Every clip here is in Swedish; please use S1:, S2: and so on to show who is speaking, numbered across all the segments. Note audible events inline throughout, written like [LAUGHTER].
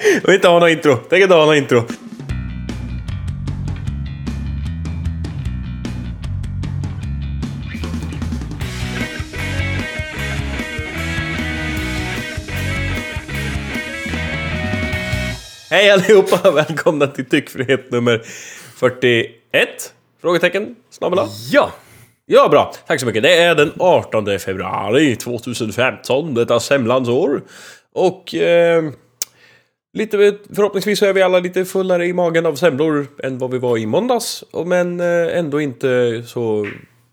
S1: [LAUGHS] Jag vill inte ha något intro. Tänk inte ha något intro. Hej allihopa! [LAUGHS] Välkomna till Tyckfrihet nummer 41? Frågetecken? Snabel
S2: Ja!
S1: Ja, bra. Tack så mycket. Det är den 18 februari 2015. Det är semlans år. Och... Eh, lite, förhoppningsvis så är vi alla lite fullare i magen av semlor än vad vi var i måndags. Men eh, ändå inte så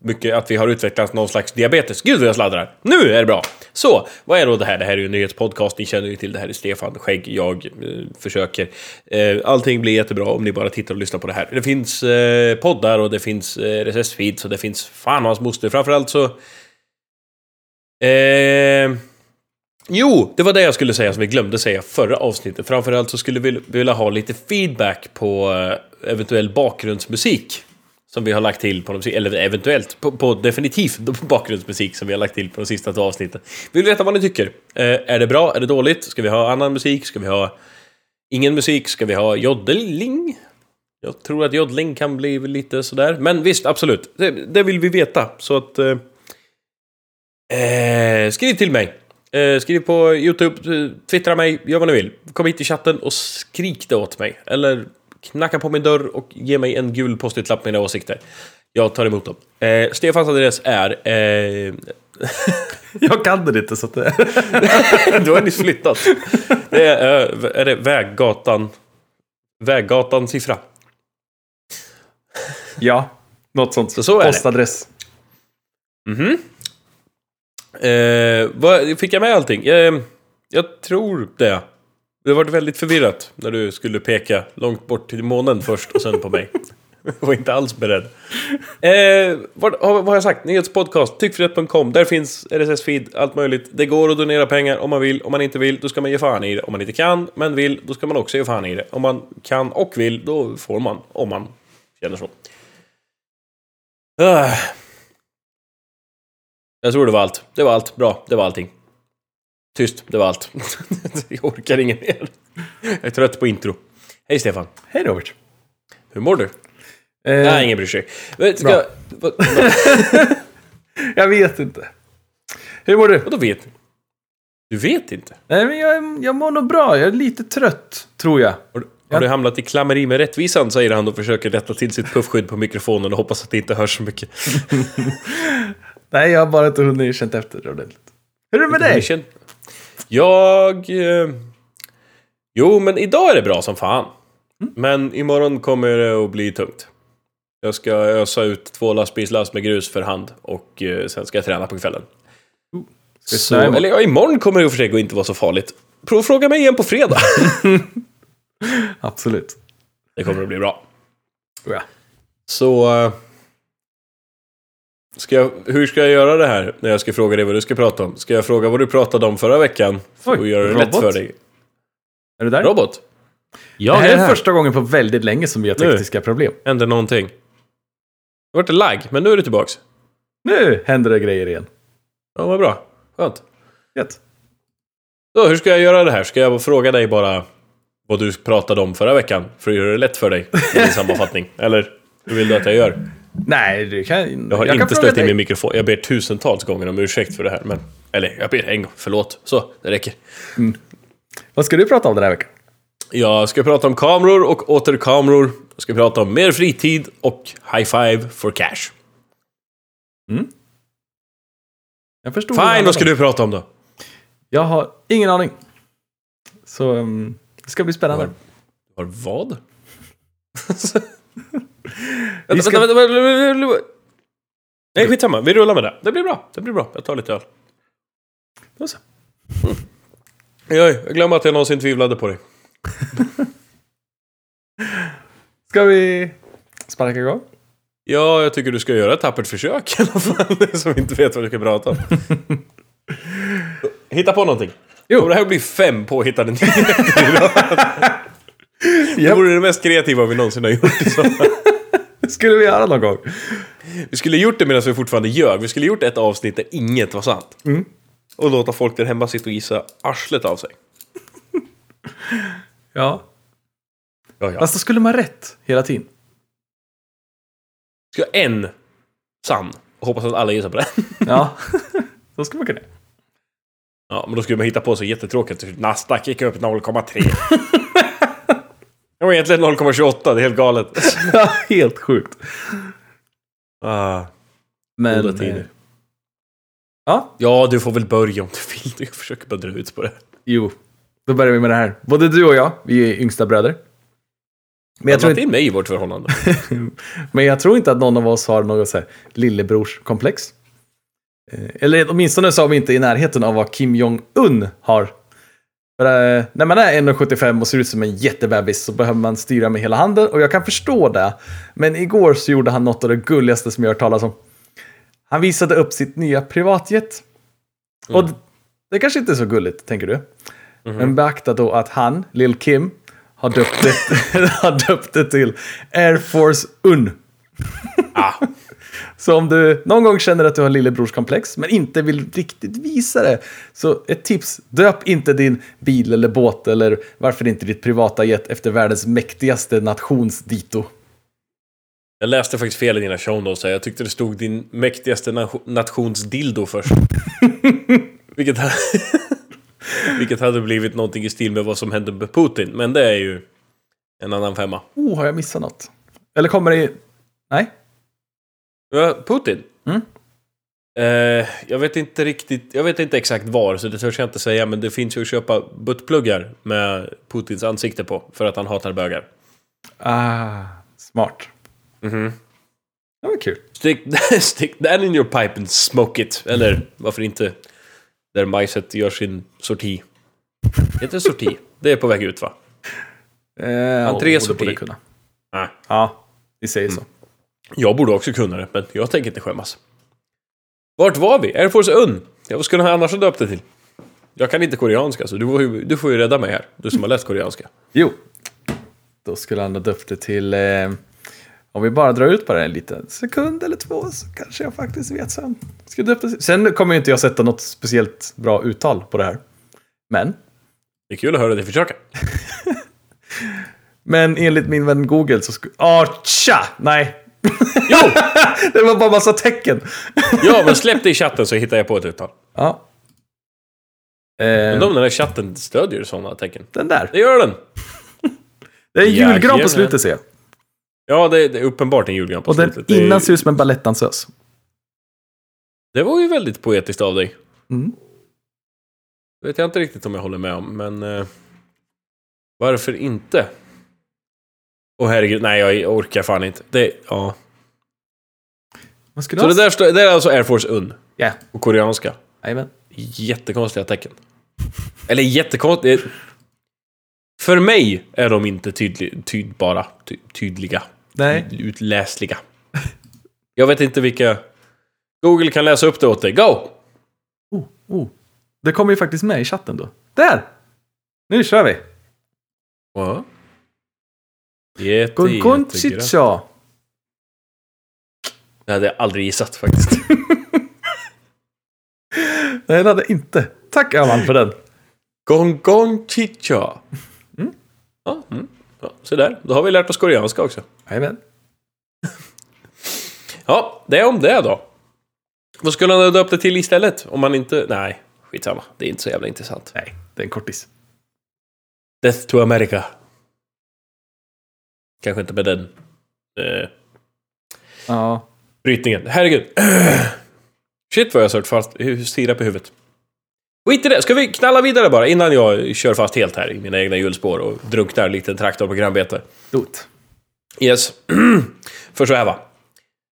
S1: mycket att vi har utvecklat någon slags diabetes. Gud vad jag sladdrar! Nu är det bra! Så, vad är då det här? Det här är ju en nyhetspodcast. Ni känner ju till det här är Stefan Skägg. Jag eh, försöker. Eh, allting blir jättebra om ni bara tittar och lyssnar på det här. Det finns eh, poddar och det finns eh, RSS-feeds och det finns fan hans moster. Framförallt så... Eh, jo, det var det jag skulle säga som vi glömde säga förra avsnittet. Framförallt så skulle vi vilja ha lite feedback på eh, eventuell bakgrundsmusik. Som vi har lagt till på de eller eventuellt, på, på definitivt [LAUGHS] bakgrundsmusik som vi har lagt till på de sista två avsnitten. Vill veta vad ni tycker. Eh, är det bra? Är det dåligt? Ska vi ha annan musik? Ska vi ha ingen musik? Ska vi ha joddling? Jag tror att joddling kan bli lite sådär. Men visst, absolut. Det, det vill vi veta. Så att... Eh, eh, skriv till mig. Eh, skriv på YouTube, eh, twittra mig, gör vad ni vill. Kom hit i chatten och skrik det åt mig. Eller knacka på min dörr och ge mig en gul post-it-lapp med era åsikter. Jag tar emot dem. Eh, Stefans adress är... Eh, [LAUGHS]
S2: Jag kan det inte så att det... [LAUGHS]
S1: du har nyss flyttat. Det är, eh, är det Väggatan... Väggatan siffra.
S2: Ja, något sånt.
S1: Så så.
S2: Postadress.
S1: Mhm. Eh, vad, fick jag med allting? Eh, jag tror det. Det var väldigt förvirrat när du skulle peka långt bort till månen först och sen på mig. Jag var inte alls beredd. Eh, vad, vad har jag sagt? Nyhetspodcast, tyckfrihet.com. Där finns RSS-feed, allt möjligt. Det går att donera pengar om man vill. Om man inte vill, då ska man ge fan i det. Om man inte kan, men vill, då ska man också ge fan i det. Om man kan och vill, då får man. Om man känner så. Uh. Jag tror det var allt. Det var allt. Bra. Det var allting. Tyst. Det var allt. [LAUGHS] jag orkar inget mer. Jag är trött på intro. Hej Stefan.
S2: Hej Robert.
S1: Hur mår du?
S2: Eh,
S1: Nej, ingen bryr sig. Ska,
S2: bra.
S1: vad, [LAUGHS]
S2: Jag vet inte. Hur mår du?
S1: vadå vet? Du vet inte?
S2: Nej, men jag, jag mår nog bra. Jag är lite trött, tror jag.
S1: Har, du- har
S2: Ja.
S1: du hamnat i klammeri med rättvisan, säger han och försöker rätta till sitt puffskydd på mikrofonen och hoppas att det inte hörs så mycket. [LAUGHS]
S2: Nej, jag har bara inte hunnit känt efter ordentligt. Hur är det med dig?
S1: Jag känner- Jag... Eh, jo, men idag är det bra som fan. Men imorgon kommer det att bli tungt. Jag ska ösa ut två lastbilslast med grus för hand och eh, sen ska jag träna på kvällen.
S2: Vi
S1: Så, eller ja, imorgon kommer det i och för sig inte vara så farligt. Prova fråga mig igen på fredag. [LAUGHS]
S2: Absolut.
S1: Det kommer att bli bra.
S2: Ja.
S1: Så... eh, Ska jag, hur ska jag göra det här när jag ska fråga dig vad du ska prata om? Ska jag fråga vad du pratade om förra veckan? För
S2: Oj,
S1: att göra det lätt
S2: robot?
S1: för dig.
S2: Är du där?
S1: Robot? Ja,
S2: det här är första gången på väldigt länge som vi har
S1: Nu.
S2: tekniska problem.
S1: Hände någonting. Det vart det lag, men nu är du tillbaks.
S2: Nu händer det grejer igen.
S1: Ja, vad bra. Skönt.
S2: Gött.
S1: Så, hur ska jag göra det här? Ska jag fråga dig bara vad du pratade om förra veckan? För att göra det lätt för dig i din sammanfattning. Eller hur vill du att jag gör?
S2: Nej, du kan...
S1: Jag har
S2: kan
S1: inte ställt in min mikrofon. Jag ber tusentals gånger om ursäkt för det här. Men, eller, jag ber en gång. Förlåt. Så, det räcker.
S2: Vad ska du prata om den här veckan?
S1: Jag ska prata om kameror och åter kameror. Jag ska prata om mer fritid och high five for cash.
S2: Jag förstod
S1: Fine, vad ska du prata om då?
S2: Jag har ingen aning. Så um, det ska bli spännande.
S1: Var vad? [LAUGHS] Vänta,
S2: ska-
S1: vänta, vänta, vänta. Nej, skitsamma. Vi rullar med det. Det blir bra. Det blir bra. Jag tar lite öl.
S2: Så.
S1: Oj, jag glömmer att jag någonsin tvivlade på dig. [LAUGHS]
S2: Ska vi sparka igång?
S1: Ja, jag tycker du ska göra ett tappert försök i alla fall. [LAUGHS] Som inte vet vad du ska prata om. [LAUGHS] Hitta på någonting.
S2: Jo.
S1: Jo. Det här blir fem påhittade nyheter idag. Det vore det mest kreativa vi någonsin har gjort. [LAUGHS]
S2: skulle vi göra någon gång.
S1: Vi skulle gjort det medan vi fortfarande gör. Vi skulle gjort ett avsnitt där inget var sant.
S2: Mm.
S1: Och låta folk där hemma sitta och gissa arslet av sig.
S2: Ja.
S1: Ja, ja.
S2: Fast då skulle man rätt hela tiden.
S1: Ska jag en sann och hoppas att alla gissar på den.
S2: Ja. [LAUGHS] [LAUGHS] så skulle man kunna.
S1: Ja, men då skulle man hitta på så jättetråkigt. Typ, Nasdaq gick upp 0,3. Det var egentligen 0,28, det är helt galet. [LAUGHS]
S2: Helt sjukt.
S1: Ah,
S2: Men...
S1: goda tider.
S2: eh, Ja,
S1: Ja, du får väl börja om du vill. Jag försöker bara dra ut på det.
S2: jo. Då börjar vi med det här. Både du och jag, vi är yngsta bröder. Men jag, tror
S1: det
S2: inte,
S1: är mig i vårt förhållande. [LAUGHS]
S2: men jag tror inte att någon av oss har något så här lillebrorskomplex. Eh, Eller åtminstone så har vi inte i närheten av vad Kim Jong-Un har. För, eh, när man är 1,75 och ser ut som en jättebebis så behöver man styra med hela handen och jag kan förstå det. Men igår så gjorde han något av det gulligaste som jag har hört talas om. Han visade upp sitt nya privatjet. Och d- det kanske inte är så gulligt, tänker du. Men beakta då att han, Lil Kim, har döpt det, [LAUGHS] har döpt det till Air Force Un.
S1: Ah,
S2: Så om du någon gång känner att du har lillebrorskomplex men inte vill riktigt visa det. Så ett tips, döp inte din bil eller båt eller varför inte ditt privata jet efter världens mäktigaste nationsdito.
S1: jag läste faktiskt fel i dina show notes. Jag tyckte det stod din mäktigaste nation- nationsdildo först. [LAUGHS] Vilket, ha- [LAUGHS] Vilket hade blivit någonting i stil med vad som hände med Putin. Men det är ju en annan femma.
S2: Oh, har jag missat något? Eller kommer det. Nej?
S1: Putin?
S2: Mm.
S1: Eh, jag vet inte riktigt, jag vet inte exakt var, så det törs jag inte säga, men det finns ju att köpa buttpluggar med Putins ansikte på, för att han hatar bögar.
S2: Ah, smart.
S1: Mhm.
S2: Det var kul.
S1: Stick, [LAUGHS] stick that in your pipe and smoke it. Eller varför inte där majset gör sin sorti. Heter det sorti? Det är på väg ut va?
S2: Eh,
S1: Entré sorti.
S2: kunna.
S1: Nej.
S2: Ja, vi säger så.
S1: Jag borde också kunna det, men jag tänker inte skämmas. Vart var vi? Air Force Un? Ja, vad skulle han annars ha döpt det till? Jag kan inte koreanska, så du får, ju, du får ju rädda mig här. Du som har läst koreanska.
S2: Jo. Då skulle han ha döpt det till... Eh, om vi bara drar ut på det en liten sekund eller två så kanske jag faktiskt vet sen. Ska döpa. Sen kommer ju inte jag sätta något speciellt bra uttal på det här. Men,
S1: Det är kul att höra dig försöka. [LAUGHS]
S2: men enligt min vän Google så skulle... Ah, tja! Nej!
S1: Jo! [LAUGHS]
S2: det var bara massa tecken.
S1: Ja, men släpp det i chatten så hittar jag på ett uttal.
S2: Ja.
S1: Men
S2: Eh,
S1: de den här chatten stödjer sådana tecken.
S2: den där.
S1: Det gör den!
S2: Det är en julgran
S1: Jajamän.
S2: på slutet ser jag.
S1: Ja, det är, det är uppenbart en julgran på
S2: Och den
S1: slutet. Det är-
S2: innan ser ut som en balettdansös.
S1: Det var ju väldigt poetiskt av dig.
S2: Mm.
S1: Det vet jag inte riktigt om jag håller med om, men... Eh, varför inte? Åh herregud, nej jag orkar fan inte. Det, ja.
S2: Vad skulle
S1: Så
S2: du
S1: det
S2: ha?
S1: där, står, det är alltså Air Force Un.
S2: Ja,
S1: Och koreanska.
S2: jajamän.
S1: Jättekonstiga tecken. Eller jättekonstiga... För mig är de inte tydlig, tydbara, ty, tydliga,
S2: Nej.
S1: utläsliga. Jag vet inte vilka... Google kan läsa upp det åt dig. Go!
S2: Oh, oh. Det kommer ju faktiskt med i chatten då. Där! Nu kör vi!
S1: Ja. Jätte, jättegrattis.
S2: Conchicha!
S1: Det hade jag aldrig gissat faktiskt. [LAUGHS]
S2: Nej, det hade jag inte. Tack Öhman för den.
S1: Gong gong chicha. Ja, mm. ja, så där. Då har vi lärt oss koreanska också.
S2: Jajamän.
S1: Ja, det är om det då. Vad skulle han ha döpt det till istället? Om man inte... Nej, skitsamma. Det är inte så jävla intressant.
S2: Nej, det är en kortis.
S1: Death to America. Kanske inte med den eh,
S2: Ja.
S1: brytningen. Herregud. [CLEARS THROAT] Shit vad jag sört fast sirap i huvudet. Skit i det. Ska vi knalla vidare bara innan jag kör fast helt här i mina egna hjulspår och drunknar likt en traktor på grannbete?
S2: Do it.
S1: Yes. [CLEARS THROAT] För så här va.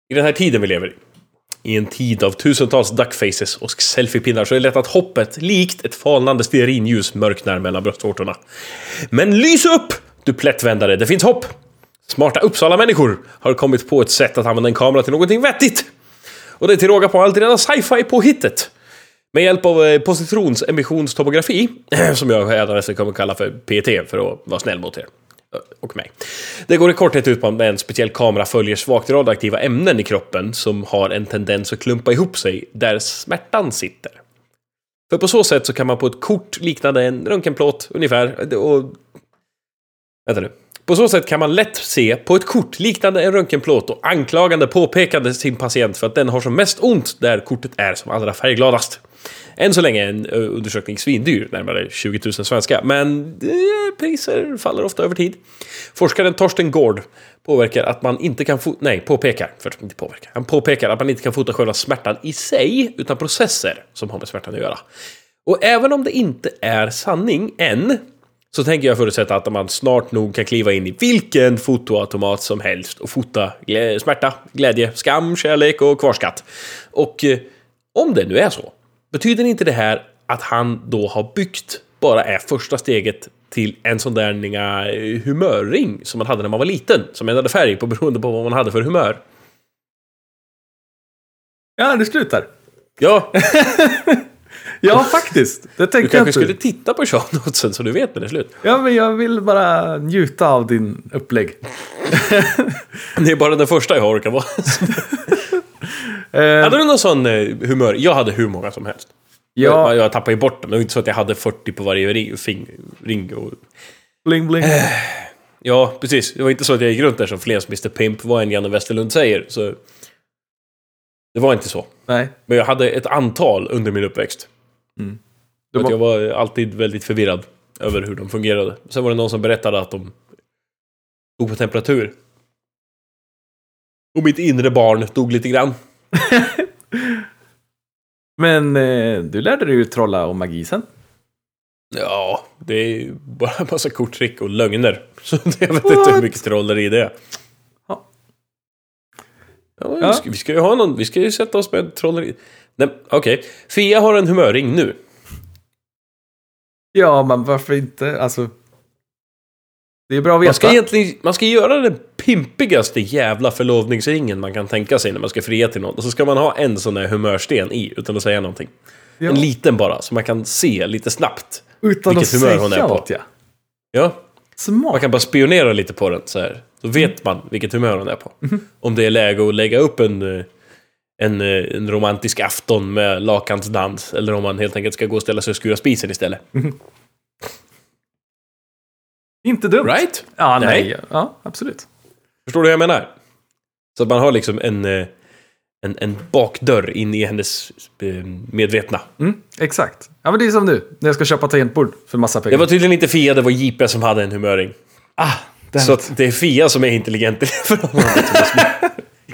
S1: I den här tiden vi lever i. I en tid av tusentals duckfaces och selfiepinnar så är det lätt att hoppet, likt ett falnande stearinljus, mörknar mellan bröstvårtorna. Men lys upp, du plättvändare, det finns hopp! Smarta Uppsala-människor har kommit på ett sätt att använda en kamera till någonting vettigt! Och det är till råga på allt rena sci-fi på hittet. Med hjälp av eh, positionsemissionstomografi, [CLEARS THROAT] som jag hädanefter kommer kalla för PT för att vara snäll mot er. Eh, och mig. Det går i korthet ut på att en speciell kamera följer svagt radioaktiva ämnen i kroppen som har en tendens att klumpa ihop sig där smärtan sitter. För på så sätt så kan man på ett kort liknande en röntgenplåt ungefär och Vänta nu. På så sätt kan man lätt se på ett kort liknande en röntgenplåt och anklagande påpekande sin patient för att den har som mest ont där kortet är som allra färggladast. Än så länge är en undersökning svindyr, närmare 20 000 svenska, men eh, priser faller ofta över tid. Forskaren Torsten Gård påverkar att man inte kan fota... Nej, påpekar. Först, inte påverkar. Han påpekar att man inte kan fota själva smärtan i sig, utan processer som har med smärtan att göra. Och även om det inte är sanning än, så tänker jag förutsätta att man snart nog kan kliva in i vilken fotoautomat som helst och fota glä- smärta, glädje, skam, kärlek och kvarskatt. Och eh, om det nu är så, betyder inte det här att han då har byggt bara är första steget till en sån där eh, humörring som man hade när man var liten, som ändrade färg på beroende på vad man hade för humör.
S2: Ja, det slutar.
S1: Ja, [LAUGHS]
S2: Ja, faktiskt. Det
S1: du
S2: tänkte jag
S1: kanske
S2: inte.
S1: skulle titta på show notesen [LAUGHS] så du vet när det är slut.
S2: Ja, men jag vill bara njuta av din upplägg. [LAUGHS]
S1: Det är bara den första jag orkar vara. [LAUGHS]
S2: Eh,
S1: Hade du någon sån eh, humör? Jag hade hur många som helst.
S2: ja,
S1: Jag, jag tappade ju bort dem. Det var inte så att jag hade 40 på varje ring. Fing, ring och...
S2: bling bling.
S1: Ja, precis. Det var inte så att jag gick runt där som Flens Mr Pimp, vad en Janne Westerlund säger. Så... Det var inte så.
S2: Nej.
S1: Men jag hade ett antal under min uppväxt.
S2: Mm. Det var-
S1: jag var alltid väldigt förvirrad över hur de fungerade. Sen var det någon som berättade att de tog på temperatur. Och mitt inre barn dog lite grann. [LAUGHS]
S2: Men eh, du lärde dig ju trolla och magi sen.
S1: Ja, det är bara en massa korttrick och lögner. [LAUGHS] Så jag vet inte hur
S2: What?
S1: mycket trolleri det är.
S2: Ja.
S1: Ja,
S2: Ja.
S1: Vi, ska, vi ska ju ha någon, vi ska ju sätta oss med trolleri. Nej, okej. Fia har en humörring nu.
S2: Ja, men varför inte? Alltså... Det är bra att veta.
S1: Man ska egentligen man ska göra den pimpigaste jävla förlovningsringen man kan tänka sig när man ska fria till någon. Och så ska man ha en sån där humörsten i, utan att säga någonting.
S2: ja,
S1: En liten bara, så man kan se lite snabbt.
S2: utan
S1: vilket
S2: att
S1: humör
S2: säga
S1: hon är på.
S2: något, ja.
S1: Ja,
S2: Smart.
S1: man kan bara spionera lite på den så här. Då vet man vilket humör hon är på. Om det är läge att lägga upp en, eh, en, eh, en romantisk afton med lakansdans. Eller om man helt enkelt ska gå och ställa sig och skura spisen istället. [LAUGHS]
S2: Inte dumt.
S1: Right?
S2: Ja, nej.
S1: Nej.
S2: Ja, absolut.
S1: Förstår du vad jag menar? Så att man har liksom en, eh, en, en bakdörr in i hennes eh, medvetna.
S2: Mm, exakt. Ja, men det är som nu. När jag ska köpa tangentbord för massa pengar.
S1: Det var tydligen inte Fia, det var JP som hade en humöring.
S2: Ah, damn
S1: Så att det är Fia som är intelligent i är smart. [LAUGHS]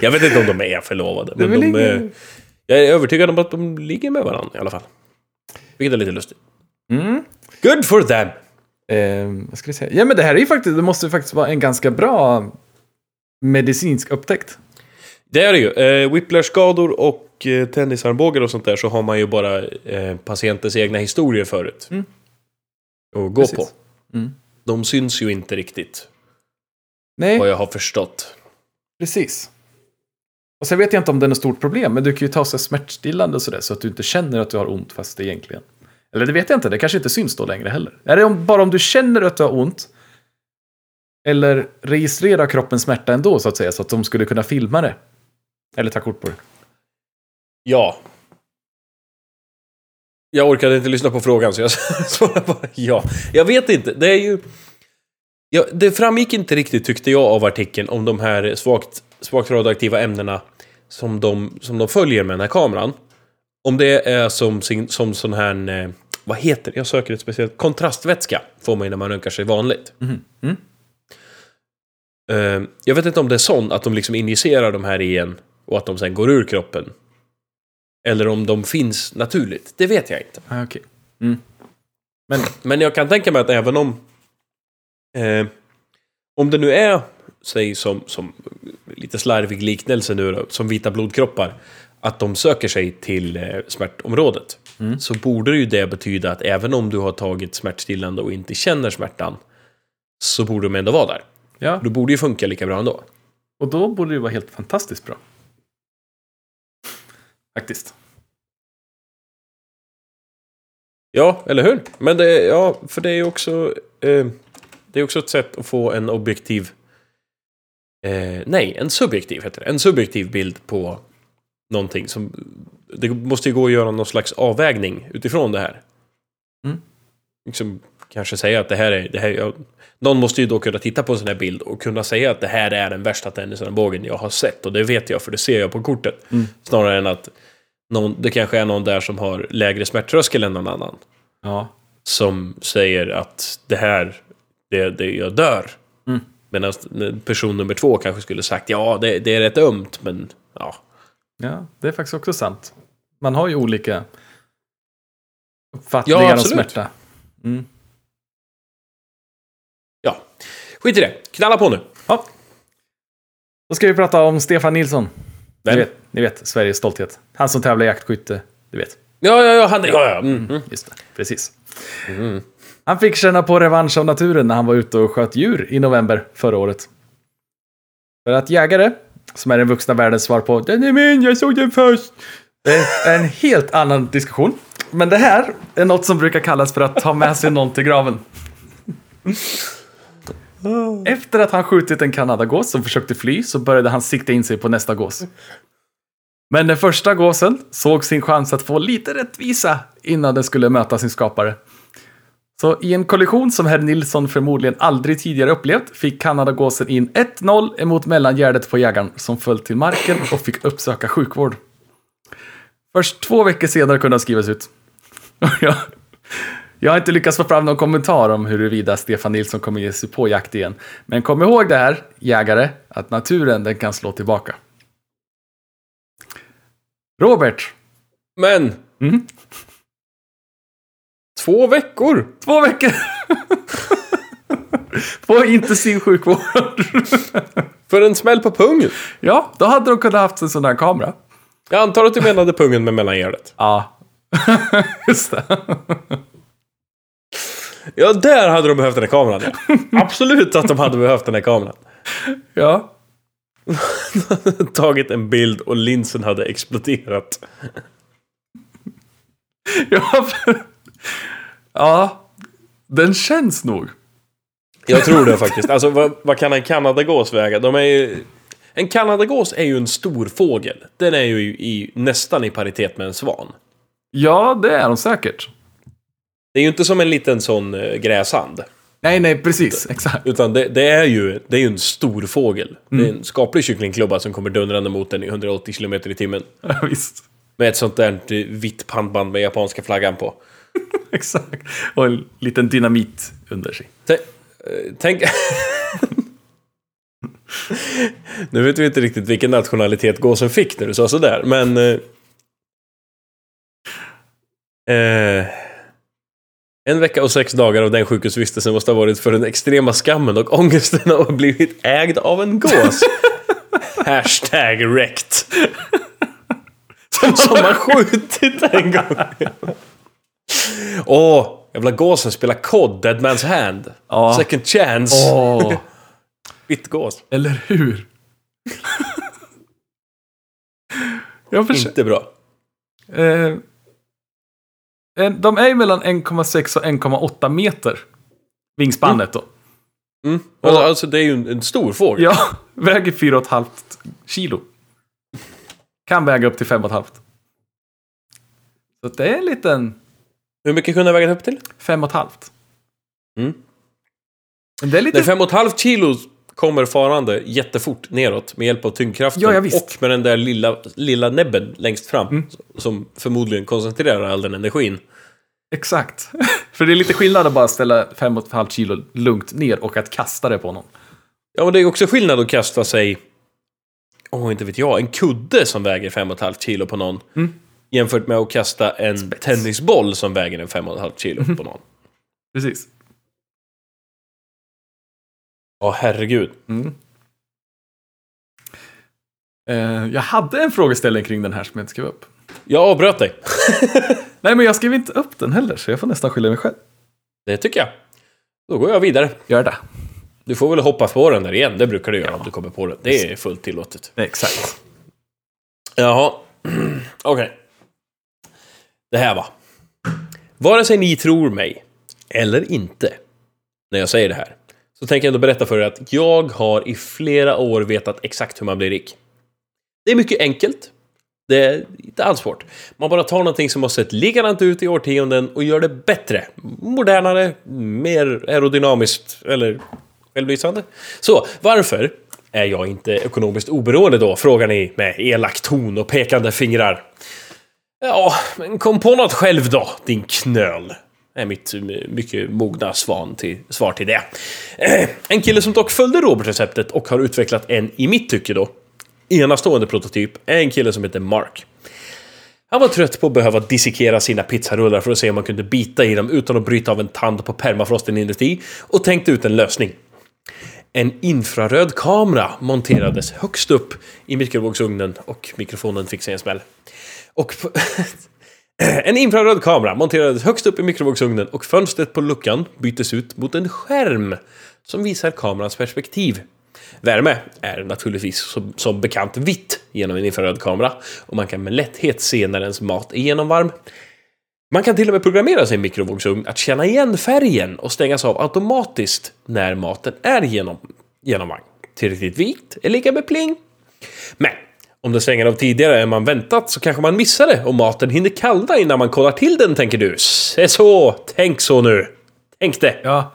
S1: Jag vet inte om de är förlovade. Men de, eh, jag är övertygad om att de ligger med varandra i alla fall. Vilket är lite lustigt.
S2: Mm.
S1: Good for them!
S2: Eh, vad ska jag säga? Ja, men det här är ju faktiskt, det måste faktiskt vara en ganska bra medicinsk upptäckt.
S1: Det är det ju. Eh, Whiplash-skador och eh, tennisarmbågar och sånt där så har man ju bara eh, patientens egna historier förut.
S2: Mm.
S1: Att gå
S2: Precis.
S1: på.
S2: Mm.
S1: De syns ju inte riktigt,
S2: Nej,
S1: vad jag har förstått.
S2: precis. Och sen vet jag inte om det är något stort problem, men du kan ju ta sig smärtstillande och sådär så att du inte känner att du har ont fast det egentligen... Eller det vet jag inte, det kanske inte syns då längre heller. Är det om, bara om du känner att du har ont? Eller registrera kroppens smärta ändå så att säga, så att de skulle kunna filma det? Eller ta kort på det.
S1: Ja. Jag orkade inte lyssna på frågan så jag [LAUGHS] svarar bara ja. Jag vet inte, det är ju... Ja, det framgick inte riktigt tyckte jag av artikeln om de här svagt, svagt radioaktiva ämnena som de, som de följer med den här kameran. Om det är som, som sån här... eh, Vad heter det? Jag söker ett speciellt... Kontrastvätska får man ju när man röntgar sig vanligt.
S2: Mhm. Mm.
S1: Eh, Jag vet inte om det är sån, att de liksom injicerar de här igen och att de sen går ur kroppen. Eller om de finns naturligt. Det vet jag inte.
S2: Ah, Okej. Mm.
S1: Men, men jag kan tänka mig att även om... Eh, om det nu är, säg som, som lite slarvig liknelse nu då, som vita blodkroppar. Att de söker sig till eh, smärtområdet.
S2: Mm.
S1: Så borde ju det betyda att även om du har tagit smärtstillande och inte känner smärtan. Så borde de ändå vara där.
S2: Ja,
S1: Det borde ju funka lika bra ändå.
S2: och då borde det ju vara helt fantastiskt bra. Faktiskt.
S1: Ja, eller hur? Men det, ja, för det är ju också... Eh, det är också ett sätt att få en objektiv... Eh, nej, en subjektiv heter det. En subjektiv bild på någonting som... Det måste ju gå att göra någon slags avvägning utifrån det här.
S2: Mm.
S1: Liksom, kanske säga att det här är... Det här, jag, någon måste ju då kunna titta på en sån här bild och kunna säga att det här är den värsta tennisarmbågen jag har sett. Och det vet jag, för det ser jag på kortet. Snarare än att någon, det kanske är någon där som har lägre smärttröskel än någon annan.
S2: Ja.
S1: Som säger att det här, det, det jag dör.
S2: Mm.
S1: Medan person nummer två kanske skulle sagt ja, det, det är rätt ömt, men ja.
S2: ja, det är faktiskt också sant. Man har ju olika uppfattningar
S1: Ja,
S2: om smärta. Mm.
S1: ja. Skit i det, knalla på nu.
S2: Ja. Då ska vi prata om Stefan Nilsson. Ni vet, ni vet, Sveriges stolthet. Han som tävlar i jaktskytte. Du vet.
S1: Ja, ja, ja, han, ja, ja. Mm. Mm.
S2: Just det, precis. Han fick känna på revansch av naturen när han var ute och sköt djur i november förra året. För att jägare, som är den vuxna världens svar på “Den är min, jag såg den först”, det är en helt annan diskussion. Men det här är något som brukar kallas för att ta med sig någon till graven. Efter att han skjutit en kanadagås som försökte fly så började han sikta in sig på nästa gås. Men den första gåsen såg sin chans att få lite rättvisa innan den skulle möta sin skapare. Så i en kollision som herr Nilsson förmodligen aldrig tidigare upplevt fick Kanadagåsen in 1-0 emot mellangärdet på jägaren som föll till marken och fick uppsöka sjukvård. Först två veckor senare kunde han skrivas ut. [LAUGHS] jag, jag har inte lyckats få fram någon kommentar om huruvida Stefan Nilsson kommer ge sig på jakt igen. Men kom ihåg det här, jägare, att naturen den kan slå tillbaka. Robert,
S1: Men...
S2: Mm.
S1: Två veckor!
S2: två veckor! [LAUGHS] på intensiv sjukvård. [LAUGHS]
S1: För en smäll på pungen.
S2: ja, då hade de kunnat haft en sån här kamera.
S1: Jag antar att du menade pungen med mellangärdet.
S2: Ja, [LAUGHS] just det.
S1: Ja, där hade de behövt den här kameran. Ja. Absolut att de hade behövt den här kameran.
S2: Ja,
S1: Tagit en bild och linsen hade exploderat.
S2: ja, ja, den känns nog.
S1: Jag tror det faktiskt. Alltså vad, vad kan en kanadagås väga? De är ju... En kanadagås är ju en stor fågel. Den är ju i, nästan i paritet med en svan.
S2: Ja, det är de säkert.
S1: Det är ju inte som en liten sån eh, gräsand.
S2: Nej, nej, precis. Exakt.
S1: Utan det, det är ju det är ju en stor fågel. Det är en skaplig kycklingklubba som kommer dundrande mot den i 180 km i timmen. [LAUGHS]
S2: Ja, visst.
S1: Med ett sånt där eh, vitt pannband med japanska flaggan på. [LAUGHS]
S2: Exakt. Och en liten dynamit under sig.
S1: Tänk... eh, tänk... [LAUGHS] nu vet vi inte riktigt vilken nationalitet gåsen fick när du sa sådär, men... Eh, eh, en vecka och sex dagar av den sjukhusvistelsen måste ha varit för den extrema skammen och ångesten av att blivit ägd av en gås. [LAUGHS] Hashtag rekt. Som har skjutit en gång. Åh, jävla gåsen spelar kod, Dead Man's Hand.
S2: Ja.
S1: Second chance.
S2: Åh, [LAUGHS]
S1: Vittgås.
S2: eller hur?
S1: Inte bra.
S2: Eh, de är ju mellan 1,6 och 1,8 meter. Vingspannet då.
S1: Mm. Alltså, alltså det är ju en, en stor fågel.
S2: Ja, [LAUGHS] väger 4,5 kilo. Kan väga upp till 5,5. Så det är en liten
S1: Hur mycket kunde den väga upp till?
S2: 5,5.
S1: Mm.
S2: Men det är lite...
S1: Den fem och ett halvt kilo kommer farande jättefort neråt med hjälp av tyngdkraften.
S2: Ja,
S1: och med den där lilla, lilla näbben längst fram. Som förmodligen koncentrerar all den energin.
S2: Exakt. [LAUGHS] För det är lite skillnad att bara ställa 5,5 kilo lugnt ner och att kasta det på någon.
S1: Ja, men det är också skillnad att kasta sig... Åh, inte vet jag. En kudde som väger fem och ett halvt kilo på någon.
S2: Mm.
S1: Jämfört med att kasta en
S2: Spets.
S1: tennisboll som väger en fem och ett halvt kilo på någon. [LAUGHS]
S2: Precis.
S1: Ja, herregud.
S2: Mm. Eh, jag hade en frågeställning kring den här som jag inte skrev upp.
S1: Jag avbröt dig. [LAUGHS]
S2: Nej, men jag skrev inte upp den heller, så jag får nästan skylla mig själv.
S1: Det tycker jag. Då går jag vidare.
S2: Gör det.
S1: Du får väl hoppa på den där igen. Det brukar du göra om du kommer på den. Det är fullt tillåtet.
S2: Exakt.
S1: Jaha. [CLEARS THROAT] Okej. Det här va. Vare sig ni tror mig eller inte när jag säger det här så tänker jag ändå berätta för er att jag har i flera år vetat exakt hur man blir rik. Det är mycket enkelt. Det är inte alls svårt. Man bara tar någonting som har sett likadant ut i årtionden och gör det bättre. Modernare, mer aerodynamiskt eller självlysande. Så varför är jag inte ekonomiskt oberoende då? Frågar ni med elak ton och pekande fingrar. Ja, men kom på något själv då, din knöl. Är mitt mycket mogna svan till, svar till det. Eh, en kille som dock följde Robert-receptet och har utvecklat en, i mitt tycke då, enastående prototyp är en kille som heter Mark. Han var trött på att behöva dissekera sina pizzarullar för att se om man kunde bita i dem utan att bryta av en tand på permafrosten inuti och tänkte ut en lösning. En infraröd kamera monterades högst upp i mikrovågsugnen och mikrofonen fick sig en smäll. Och [LAUGHS] en infraröd kamera monterades högst upp i mikrovågsugnen och fönstret på luckan byttes ut mot en skärm som visar kamerans perspektiv. Värme är naturligtvis som, som bekant vitt genom en infraröd kamera och man kan med lätthet se när ens mat är genomvarm. Man kan till och med programmera sin mikrovågsugn att känna igen färgen och stängas av automatiskt när maten är genom, genomvarm. Tillräckligt vitt är lika med pling. Men om den svänger av tidigare än man väntat så kanske man missar det och maten hinner kallna innan man kollar till den, tänker du. Se så, tänk så nu. Tänk det.
S2: Ja.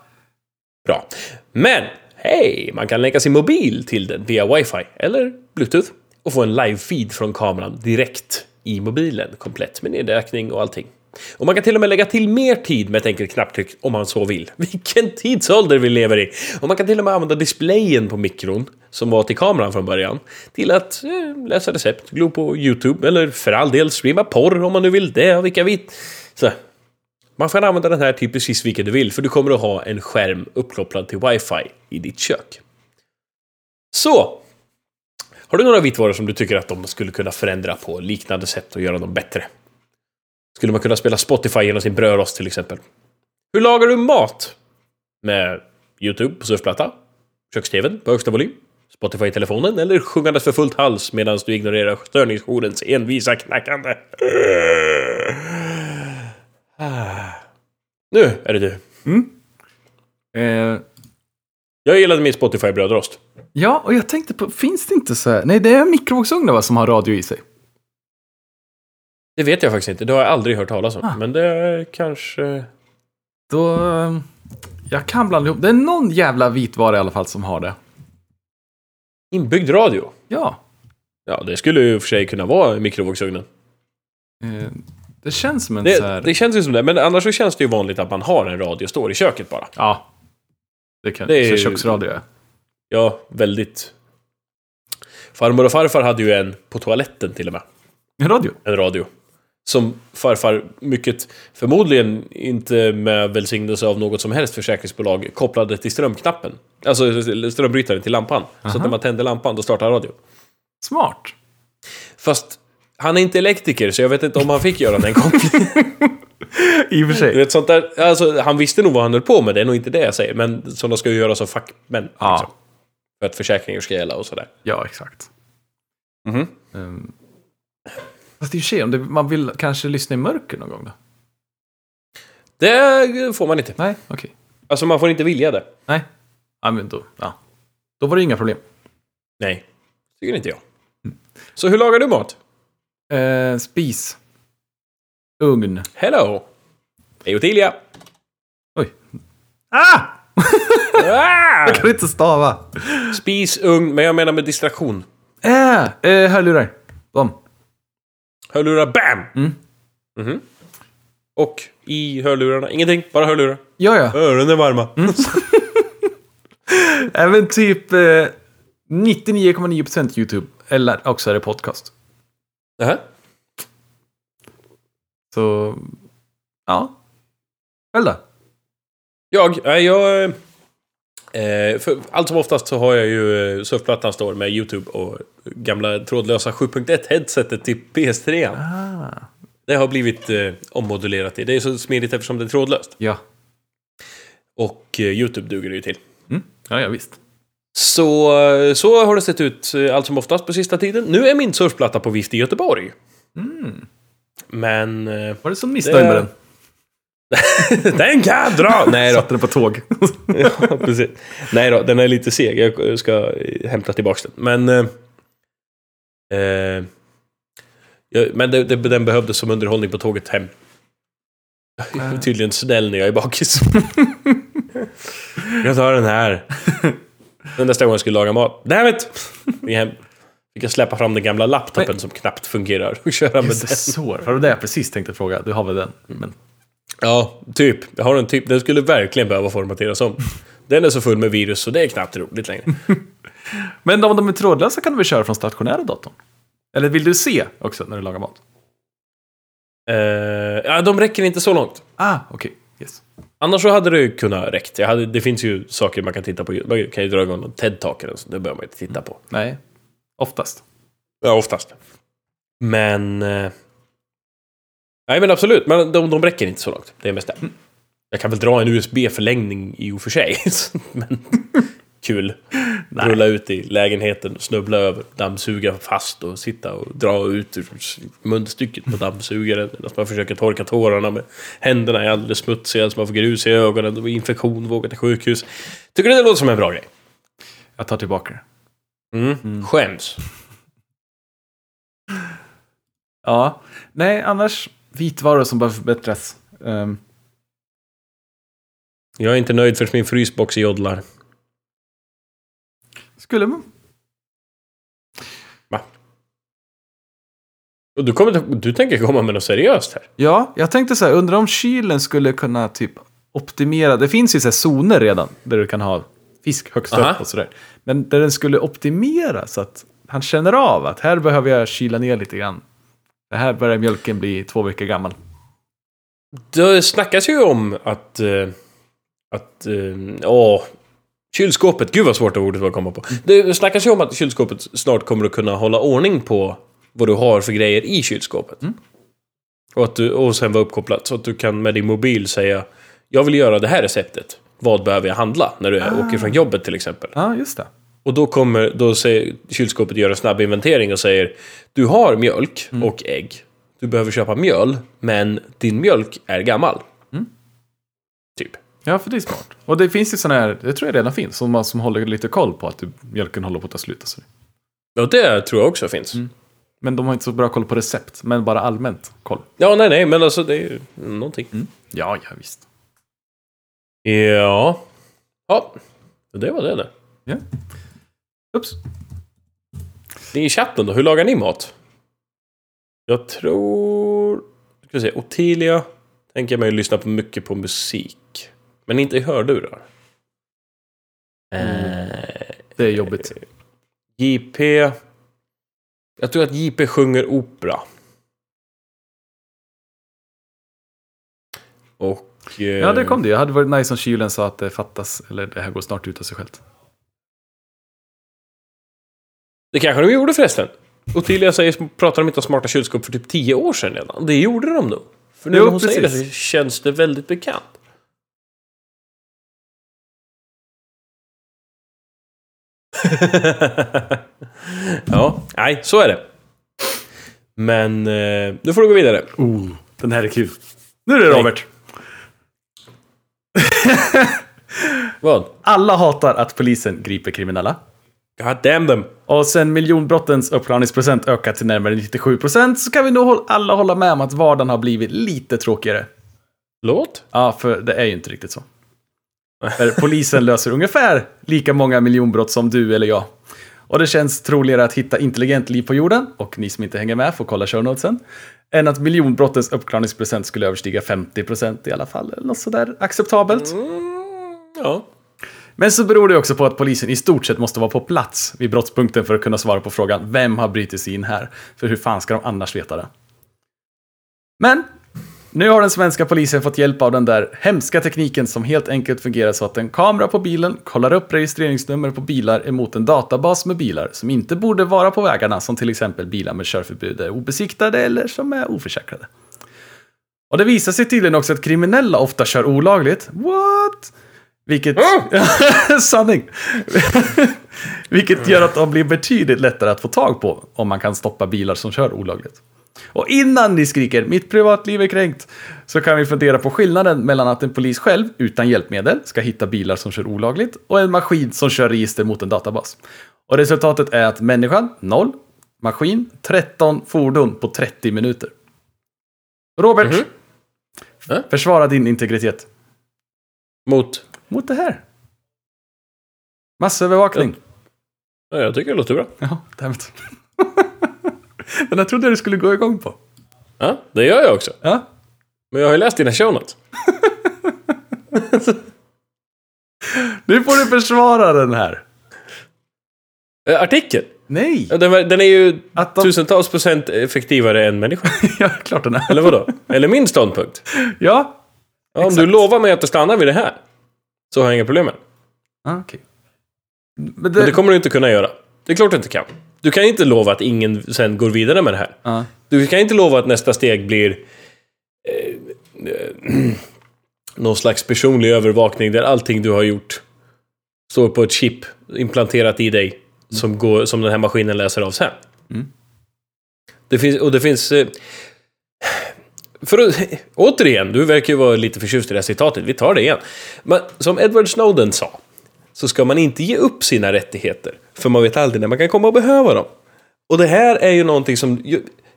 S1: Bra. Men, hej! Man kan länka sin mobil till den via wifi eller bluetooth och få en live-feed från kameran direkt i mobilen, komplett med nedräkning och allting. Och man kan till och med lägga till mer tid med ett enkelt knapptryck om man så vill. [LAUGHS] Vilken tidsålder vi lever i! Och man kan till och med använda displayen på mikron, som var till kameran från början, till att eh, läsa recept, glo på YouTube eller för all del streama porr om man nu vill det, och vilka vitt. Så, man får använda den här till precis vilket du vill, för du kommer att ha en skärm uppkopplad till wifi i ditt kök. Så! Har du några vitvaror som du tycker att de skulle kunna förändra på liknande sätt och göra dem bättre? Skulle man kunna spela Spotify genom sin brödrost till exempel? Hur lagar du mat? Med YouTube på surfplatta? köks på högsta volym? Spotify i telefonen? Eller sjungandes för fullt hals medan du ignorerar störningsjourens envisa knackande? [SIGHS] Nu är det du.
S2: Eh,
S1: Jag gillade min Spotify-brödrost.
S2: ja, och jag tänkte på, finns det inte så här? Nej, det är mikrovågsugnar va, som har radio i sig?
S1: Det vet jag faktiskt inte. Det har jag aldrig hört talas om.
S2: Ah.
S1: Men det är kanske...
S2: Då... eh, Jag kan blanda ihop. Det är någon jävla vitvara i alla fall som har det.
S1: Inbyggd radio.
S2: Ja.
S1: Ja, det skulle ju i och för sig kunna vara i mikrovågsugnen.
S2: Eh, det känns som en så
S1: Det,
S2: här...
S1: det känns ju som det. Men annars så känns det ju vanligt att man har en radio står i köket bara.
S2: Ja. Det kan
S1: Det är
S2: Så köksradio är.
S1: Ja, väldigt... Farmor och farfar hade ju en på toaletten till och med.
S2: En radio?
S1: En radio. Som farfar mycket, förmodligen inte med välsignelse av något som helst försäkringsbolag, kopplade till strömknappen. Alltså strömbrytaren till lampan. Så att
S2: Aha.
S1: när man tände lampan, då startade radion.
S2: Smart.
S1: Fast han är inte elektriker, så jag vet inte om han fick göra den kopplingen. [LAUGHS]
S2: I och för
S1: Du
S2: sig.
S1: vet, sånt där, alltså, han visste nog vad han höll på med, det är nog inte det jag säger. Men sådana ska ju göras av fackmän.
S2: Ja.
S1: Liksom, för att försäkringar ska gälla och sådär.
S2: Ja, exakt.
S1: Mhm.
S2: Um, fast och för sig, om det, man vill kanske lyssna i mörker någon gång då?
S1: Det får man inte.
S2: Nej, okej.
S1: Alltså man får inte vilja det.
S2: Nej. Ja, men då, ja. Då var det inga problem.
S1: Nej, tycker inte jag. Så hur lagar du mat?
S2: Eh, spis. Ugn.
S1: Hello! Hej Ottilia!
S2: Oj. Ah! [LAUGHS] Jag kan inte stava.
S1: Spis, ugn, men jag menar med distraktion.
S2: Äh, eh, hörlurar. Bom.
S1: Hörlurar, BAM!
S2: Mm.
S1: Mhm. Och i hörlurarna, ingenting, bara hörlurar.
S2: Ja, ja.
S1: Öronen är varma. [LAUGHS]
S2: Även typ eh, 99,9% YouTube. Eller också är det podcast.
S1: Nähä.
S2: Så, ja. Själv då?
S1: Jag, nej jag... Eh, för allt som oftast så har jag ju eh, surfplattan står med YouTube och gamla trådlösa 7.1 headsetet till PS3.
S2: Ah.
S1: Det har blivit eh, ommodulerat i. Det är så smidigt eftersom det är trådlöst.
S2: Ja.
S1: Och eh, YouTube duger det ju till.
S2: Mm. Ja, ja, visst.
S1: Så, eh, så har det sett ut eh, allt som oftast på sista tiden. Nu är min surfplatta på vift i Göteborg.
S2: Mm.
S1: Men... Eh,
S2: Var det så missnöjd med den? [LAUGHS]
S1: den kan jag dra! Nej då.
S2: Satte den på tåg. [LAUGHS]
S1: ja, precis. Nej då, den är lite seg. Jag ska hämta tillbaka den. Men... Eh, eh, men det, det, den behövdes som underhållning på tåget hem. Jag är tydligen snäll när jag är bakis. [LAUGHS] jag tar den här. Den nästa gång jag skulle laga mat. Dammit! Fick hem. Fick jag släppa fram den gamla laptopen som knappt fungerar och köra med
S2: Just
S1: den.
S2: så. Det var det jag precis tänkte fråga. Du har väl den? Men,
S1: Ja, typ. Jag har en typ. Den skulle verkligen behöva formateras om. Den är så full med virus så det är knappt roligt längre. [LAUGHS]
S2: men om de är trådlösa kan du väl köra från stationära datorn? Eller vill du se också när du lagar mat?
S1: Eh, ja, de räcker inte så långt.
S2: Ah, okej. Yes.
S1: Annars så hade det kunnat räckt. Hade, det finns ju saker man kan titta på. Man kan ju dra igång någon TED-talk eller så. Det behöver man inte titta på.
S2: Nej, oftast.
S1: Ja, oftast. Men... Nej, men absolut. Men de, de räcker inte så långt. Det är mest det. Jag kan väl dra en USB-förlängning i och för sig. [LAUGHS] men kul. Rulla ut i lägenheten, snubbla över, dammsuga fast och sitta och dra ut ur munstycket på dammsugaren. Medan man försöker torka tårarna med händerna är alldeles smutsiga så man får grus i ögonen och infektion, våga till sjukhus. Tycker du det låter som en bra grej?
S2: Jag tar tillbaka det.
S1: Mm. Skäms.
S2: Ja, nej, annars vitvaror som behöver förbättras. Ehm,
S1: Jag är inte nöjd för min frysbox joddlar.
S2: skulle man?
S1: Och du, kommer, du tänker komma med något seriöst här?
S2: Ja, jag tänkte så här, undrar om kylen skulle kunna typ optimera. Det finns ju så här zoner redan där du kan ha fisk högst
S1: Aha.
S2: upp och sådär. Men där den skulle optimera så att han känner av att här behöver jag kyla ner lite grann. Det här börjar mjölken bli två veckor gammal.
S1: Det snackas ju om att... eh, Att... eh, Åh... Kylskåpet, gud vad svårt det ordet var att komma på. Det snackas ju om att kylskåpet snart kommer att kunna hålla ordning på vad du har för grejer i kylskåpet. Och, att du, och sen vara uppkopplat så att du kan med din mobil säga Jag vill göra det här receptet. Vad behöver jag handla när du åker från jobbet till exempel?
S2: Ja, just det.
S1: Och då kommer då säger kylskåpet gör en snabb inventering och säger Du har mjölk och ägg. Du behöver köpa mjöl, men din mjölk är gammal. Typ.
S2: Ja, för det är smart. Och det finns ju sådana här, det tror jag redan finns, som, man- som håller lite koll på att mjölken håller på att ta slut. Och så.
S1: Och det tror jag också finns.
S2: Men de har inte så bra koll på recept, men bara allmänt koll.
S1: Ja, nej, nej, men alltså det är ju någonting.
S2: Ja, ja visst.
S1: Ja. Ja, det var det det.
S2: Ja. Ups.
S1: Ni i chatten då, hur lagar ni mat? Jag tror... Ska vi se, Ottilia tänker jag mig lyssna på mycket på musik. Men inte i hörlurar. Eh,
S2: Det är jobbigt.
S1: JP... Jag tror att JP sjunger opera. Och... eh,
S2: Ja, det kom det. Jag hade varit nice om kylen sa att det fattas, eller det här går snart ut av sig självt.
S1: Det kanske de gjorde förresten. Ottilia säger, pratar de inte om smarta kylskåp för typ 10 år sedan redan. Det gjorde de nog. För nu
S2: Jo,
S1: när hon säger det
S2: precis.
S1: så känns det väldigt bekant. [LAUGHS] ja, nej, så är det. Men eh, nu får du gå vidare.
S2: Oh, den här är kul. Nu är det
S1: Nej.
S2: Robert.
S1: Vad? [LAUGHS]
S2: Alla hatar att polisen griper kriminella.
S1: God damn them.
S2: Och sen miljonbrottens uppklarningsprocent ökat till närmare 97% så kan vi nog alla hålla med om att vardagen har blivit lite tråkigare.
S1: Låt?
S2: Ja, för det är ju inte riktigt så. För polisen löser ungefär lika många miljonbrott som du eller jag. Och det känns troligare att hitta intelligent liv på jorden, och ni som inte hänger med får kolla show notesen, än att miljonbrottens uppklarningsprocent skulle överstiga 50% i alla fall. Eller något sådär acceptabelt.
S1: Ja.
S2: Men så beror det också på att polisen i stort sett måste vara på plats vid brottspunkten för att kunna svara på frågan vem har brutit sig in här? För hur fan ska de annars veta det? Men nu har den svenska polisen fått hjälp av den där hemska tekniken som helt enkelt fungerar så att en kamera på bilen kollar upp registreringsnummer på bilar emot en databas med bilar som inte borde vara på vägarna, som till exempel bilar med körförbud är obesiktade eller som är oförsäkrade. Och det visar sig tydligen också att kriminella ofta kör olagligt. What? Vilket... [LAUGHS] Sanning! [LAUGHS] Vilket gör att de blir betydligt lättare att få tag på om man kan stoppa bilar som kör olagligt. Och innan ni skriker “mitt privatliv är kränkt” så kan vi fundera på skillnaden mellan att en polis själv, utan hjälpmedel, ska hitta bilar som kör olagligt och en maskin som kör register mot en databas. Och resultatet är att människan, noll, maskin, 13 fordon på 30 minuter. Robert,
S1: Mhm. Ja?
S2: försvara din integritet.
S1: Mot...
S2: Mot det här. Massövervakning.
S1: Ja, jag tycker det låter bra.
S2: Ja, dammit. [LAUGHS] Den här trodde jag du skulle gå igång på.
S1: Ja, det gör jag också.
S2: Ja.
S1: Men jag har ju läst dina show notes. [LAUGHS]
S2: Nu får du försvara den här.
S1: Eh, artikeln?
S2: Nej!
S1: Den, var- den är ju
S2: Att de...
S1: tusentals procent effektivare än människan. [LAUGHS]
S2: ja, klart den är.
S1: Eller vadå? Eller min ståndpunkt.
S2: Ja.
S1: Ja, om du lovar mig att du stannar vid det här. Så har jag inga problem med det.
S2: Ah, okej. Men
S1: Men
S2: det...
S1: det kommer du inte kunna göra. Det är klart du inte kan. Du kan inte lova att ingen sen går vidare med det här.
S2: Ja.
S1: Du kan inte lova att nästa steg blir eh, eh, [CLEARS THROAT] någon slags personlig övervakning där allting du har gjort står på ett chip implanterat i dig som, går, som den här maskinen läser av sen.
S2: Mm.
S1: Det finns, och det finns... För att, [LAUGHS] återigen, du verkar ju vara lite förtjust i det här citatet. Vi tar det igen. Men som Edward Snowden sa, så ska man inte ge upp sina rättigheter. För man vet aldrig när man kan komma att behöva dem. Och det här är ju någonting som...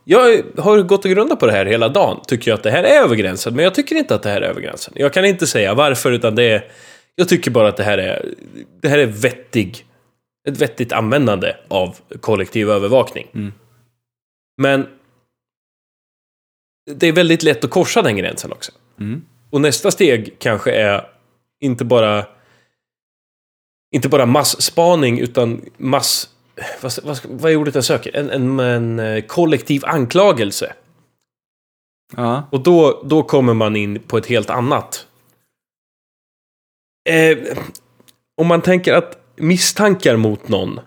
S1: Jag, har gått och grundat på det här hela dagen. Tycker jag att det här är över gränsen, men jag tycker inte att det här är över gränsen. Jag kan inte säga varför, utan det är... Jag tycker bara att det här är... Det här är vettig... Ett vettigt användande av kollektiv övervakning. Men... Det är väldigt lätt att korsa den gränsen också.
S2: Mm.
S1: Och nästa steg kanske är inte bara inte bara massspaning utan mass... Vad, vad, vad är ordet jag söker? En, en, en eh, kollektiv anklagelse.
S2: Ja.
S1: Och då, då kommer man in på ett helt annat. Eh, om man tänker att misstankar mot någon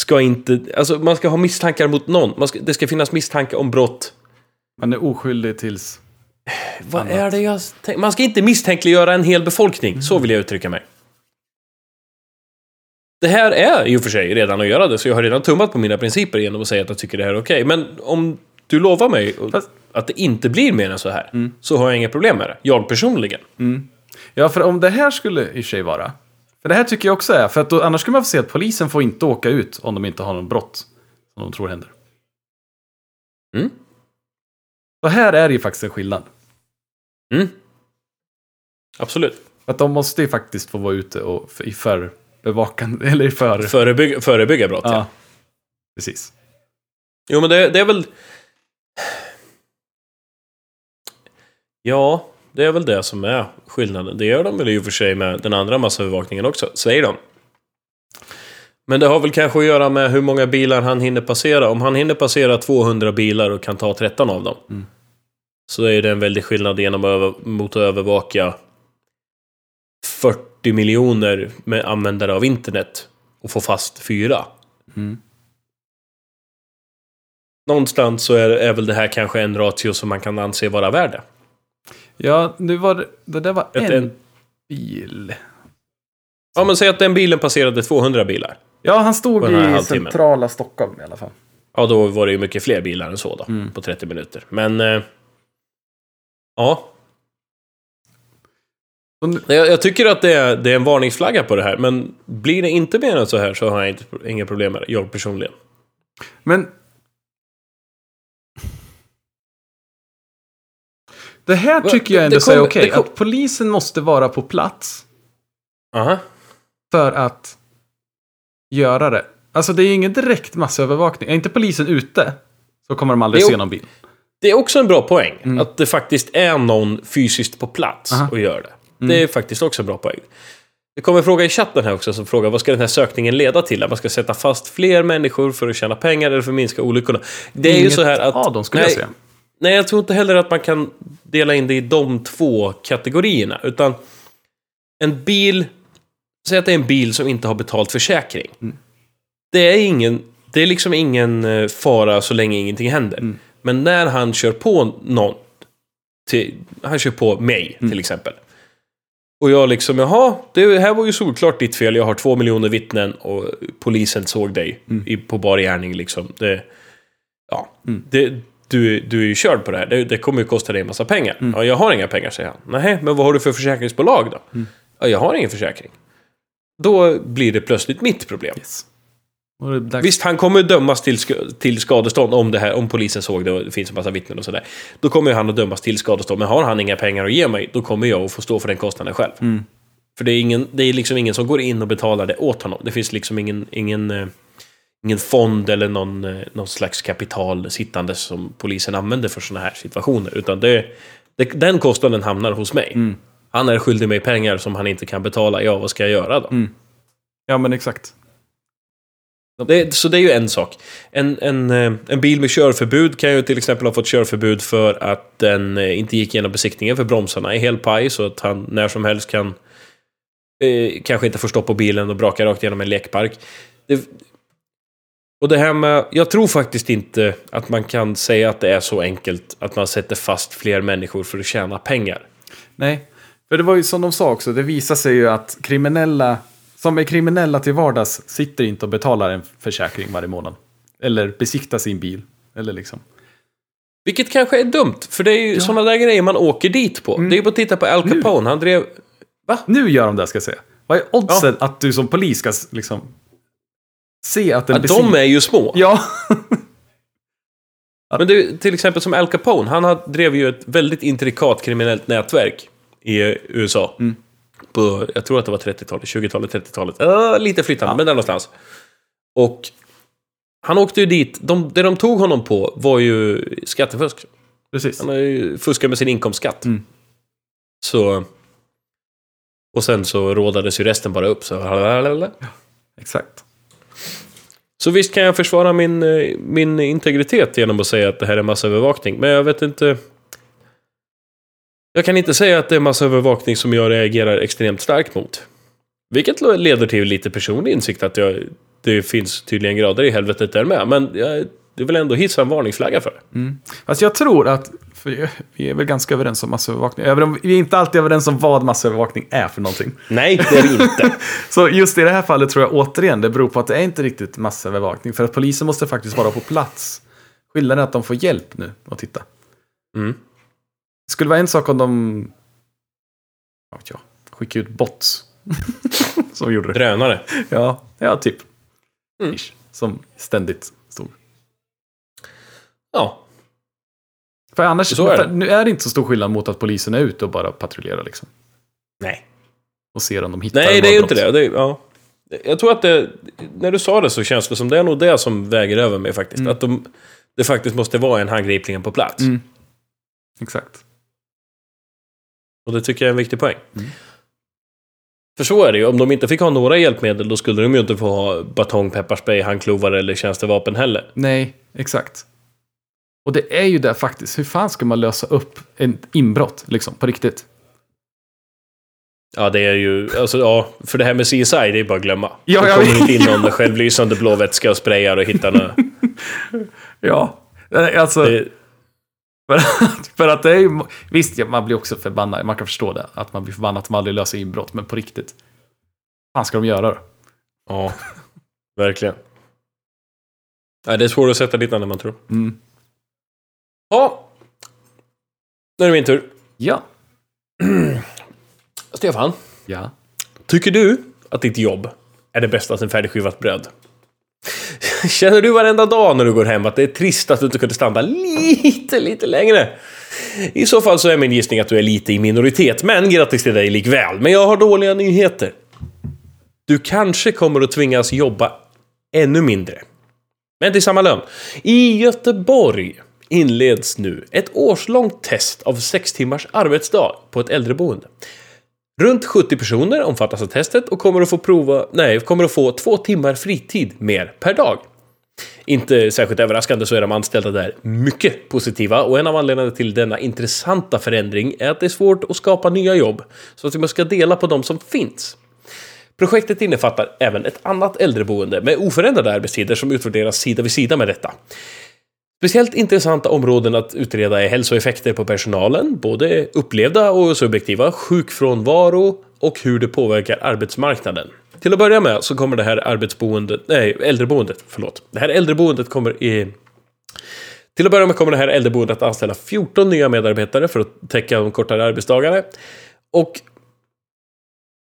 S1: ska inte... Alltså man ska ha misstankar mot någon. Ska, det ska finnas misstanke om brott.
S2: Man är oskyldig tills...
S1: Vad
S2: Annat.
S1: är det jag tänker? Man ska inte misstänkliggöra en hel befolkning. Så vill jag uttrycka mig. Det här är och för sig redan att göra det, så jag har redan tummat på mina principer genom att säga att jag tycker det här är okej. Men om du lovar mig
S2: Fast-
S1: att det inte blir mer än så här, så har jag inga problem med det. Jag personligen.
S2: Ja, för om det här skulle i och för sig vara... För det här tycker jag också är, för att då, annars skulle man få se att polisen får inte åka ut om de inte har någon brott som de tror händer.
S1: Mm.
S2: Så här är det ju faktiskt en skillnad.
S1: Mm. Absolut.
S2: Att de måste ju faktiskt få vara ute och i förbevakande, [LAUGHS] eller i för...
S1: Förebygga, förebygga brott, ja.
S2: Ja, precis.
S1: Jo, men det, det är väl... Ja, det är väl det som är skillnaden. Det gör de väl i och för sig med den andra massövervakningen också, säger de. Men det har väl kanske att göra med hur många bilar han hinner passera. Om han hinner passera 200 bilar och kan ta 13 av dem.
S2: Mm.
S1: Så är det en väldig skillnad genom att över, mot att övervaka 40 miljoner med användare av internet och få fast fyra.
S2: Mm.
S1: Någonstans så är, är väl det här kanske en ratio som man kan anse vara värd det.
S2: Ja, nu var det, det där var en,
S1: en-
S2: bil.
S1: Ja, men säg att den bilen passerade 200 bilar.
S2: Ja, han stod i centrala Stockholm i alla fall.
S1: Ja, då var det ju mycket fler bilar än så då,
S2: Mm.
S1: på 30 minuter. Men... Eh, ja. Jag, jag tycker att det är, det är en varningsflagga på det här, men blir det inte mer än så här så har jag inte, inga problem med det, jag personligen.
S2: Men... Det här tycker jag ändå
S1: det
S2: är okej.
S1: kom-
S2: Att polisen måste vara på plats
S1: Aha.
S2: för att göra det. Alltså det är ju ingen direkt massövervakning. Är inte polisen ute så kommer de aldrig se någon bil.
S1: Det är också en bra poäng,
S2: Mm.
S1: att det faktiskt är någon fysiskt på plats
S2: Aha.
S1: och gör det.
S2: Mm.
S1: Det är faktiskt också en bra poäng. Det kommer en fråga i chatten här också som frågar vad ska den här sökningen leda till? Att man ska sätta fast fler människor för att tjäna pengar eller för att minska olyckorna? Det är ju
S2: Inget
S1: så här att...
S2: av dem skulle
S1: nej,
S2: jag säga.
S1: Nej, jag tror inte heller att man kan dela in det i de två kategorierna. Utan en bil... Säg att det är en bil som inte har betalt försäkring.
S2: Mm.
S1: Det är ingen... Det är liksom ingen eh, fara så länge ingenting händer.
S2: Mm.
S1: Men när han kör på någon... Till, han kör på mig,
S2: Mm.
S1: till exempel. Och jag liksom, jaha, det här var ju solklart ditt fel. Jag har två miljoner vittnen och polisen såg dig
S2: Mm.
S1: i, på bar gärning liksom. Det, ja,
S2: Mm.
S1: det, du, du är ju körd på det här. Det, det kommer ju kosta dig en massa pengar.
S2: Mm.
S1: Ja, jag har inga pengar, säger han. Nej, men vad har du för försäkringsbolag då? Ja, jag har ingen försäkring. Då blir det plötsligt mitt problem.
S2: Yes.
S1: Visst, han kommer dömas till, sk- till skadestånd om, det här, om polisen såg det och det finns en massa vittnen och sådär. Då kommer han att dömas till skadestånd. Men har han inga pengar att ge mig, då kommer jag att få stå för den kostnaden själv.
S2: Mm.
S1: För det är, ingen, det är liksom ingen som går in och betalar det åt honom. Det finns liksom ingen, ingen, eh, ingen fond eller någon, eh, någon slags kapital sittande som polisen använder för sådana här situationer. Utan det, det, den kostnaden hamnar hos mig.
S2: Mm.
S1: Han är skyldig mig pengar som han inte kan betala. Ja, vad ska jag göra då?
S2: Mm. Ja, men exakt.
S1: Det, så det är ju en sak. En, en, eh, en bil med körförbud kan ju till exempel ha fått körförbud för att den eh, inte gick igenom besiktningen för bromsarna är helt paj så att han när som helst kan eh, kanske inte får stopp på bilen och braka rakt igenom en lekpark. Det, och det här med, jag tror faktiskt inte att man kan säga att det är så enkelt att man sätter fast fler människor för att tjäna pengar.
S2: Nej, för det var ju som de sa också, det visar sig ju att kriminella, som är kriminella till vardags, sitter inte och betalar en försäkring varje månad. Eller besiktar sin bil. Eller liksom.
S1: Vilket kanske är dumt, för det är ju sådana där grejer man åker dit på. Det är ju bara att titta på Al Capone, han drev...
S2: Nu gör de det, ska jag säga. Vad är oddsen att du som polis ska liksom se att en
S1: Ja,
S2: besik-
S1: de är ju små.
S2: Ja, [LAUGHS]
S1: Men det är till exempel som Al Capone, han drev ju ett väldigt intrikat kriminellt nätverk i USA.
S2: Mm.
S1: På, jag tror att det var 30-talet, 20-talet, 30-talet. Uh, lite flyttande, men där någonstans. Och han åkte ju dit, de, det de tog honom på var ju skattefusk.
S2: precis.
S1: Han har ju fuskat med sin inkomstskatt.
S2: Mm.
S1: Så... Och sen så rådades ju resten bara upp. Så,
S2: Exakt.
S1: så visst kan jag försvara min, eh, min integritet genom att säga att det här är massövervakning. Men jag vet inte... Jag kan inte säga att det är massövervakning som jag reagerar extremt starkt mot. Vilket leder till lite personlig insikt att jag, det finns tydligen grader i helvetet där med. Men jag, det vill ändå hissa en varningsflagga för.
S2: Mm. Fast jag tror att, för vi är väl ganska överens om massövervakning. Vi är inte alltid överens om vad massövervakning är för någonting.
S1: Nej, det är det inte. [LAUGHS]
S2: Så just i det här fallet tror jag återigen det beror på att det är inte riktigt massövervakning. För att polisen måste faktiskt vara på plats. Skillnaden är att de får hjälp nu att titta.
S1: Mm.
S2: Det skulle vara en sak om de... Vad vet jag, skickade ut bots. [LAUGHS] som gjorde det.
S1: Drönare.
S2: Ja, ja typ.
S1: Mm.
S2: Ish. Som ständigt stod.
S1: Ja.
S2: För annars,
S1: Så är det.
S2: nu är det inte så stor skillnad mot att polisen är ute och bara patrullerar liksom.
S1: Nej.
S2: Och ser om de hittar
S1: Nej, det är ju inte det. det är, ja. Jag tror att det... När du sa det så känns det som det är nog det som väger över mig faktiskt.
S2: Mm.
S1: Att de, det faktiskt måste vara en handgripligen på plats.
S2: Mm. Exakt.
S1: Och det tycker jag är en viktig poäng.
S2: Mm.
S1: För så är det ju. Om de inte fick ha några hjälpmedel då skulle de ju inte få ha batong, pepparspray, handklovar eller tjänstevapen heller.
S2: Nej, exakt. Och det är ju det faktiskt. Hur fan ska man lösa upp en inbrott, liksom, på riktigt?
S1: Ja, det är ju... Alltså, ja, för det här med CSI, det är bara att glömma.
S2: Ja,
S1: det kommer inte in någon med självlysande blå vätska och sprayar och hittar några... [LAUGHS]
S2: Ja. Alltså,
S1: Det,
S2: för, att, [LAUGHS] för att det är ju... Visst, man blir också förbannad. Man kan förstå det. Att man blir förbannad att de aldrig löser inbrott. Men på riktigt. Vad ska de göra då?
S1: ja, verkligen. Det är svårt att sätta dit när man tror.
S2: Mm.
S1: Ja. Nu är det min tur.
S2: Ja. [CLEARS THROAT]
S1: Stefan,
S2: Ja.
S1: tycker du att ditt jobb är det bästa sen färdigskivat bröd? [LAUGHS] Känner du varenda dag när du går hem att det är trist att du inte kunde stanna lite, lite längre? I så fall så är min gissning att du är lite i minoritet, men grattis till dig likväl. Men jag har dåliga nyheter. Du kanske kommer att tvingas jobba ännu mindre. Men till samma lön. I Göteborg inleds nu ett årslångt test av sex timmars arbetsdag på ett äldreboende. Runt 70 personer omfattas av testet och kommer att få prova, nej, kommer att få två timmar fritid mer per dag. Inte särskilt överraskande så är de anställda där mycket positiva och en av anledningarna till denna intressanta förändring är att det är svårt att skapa nya jobb så att man ska dela på de som finns. Projektet innefattar även ett annat äldreboende med oförändrade arbetstider som utvärderas sida vid sida med detta. Speciellt intressanta områden att utreda är hälsoeffekter på personalen, både upplevda och subjektiva, sjukfrånvaro och hur det påverkar arbetsmarknaden. Till att börja med så kommer det här arbetsboendet, nej, äldreboendet, förlåt. Det här äldreboendet kommer i... Till att börja med kommer det här äldreboendet att anställa 14 nya medarbetare för att täcka de kortare arbetsdagarna. Och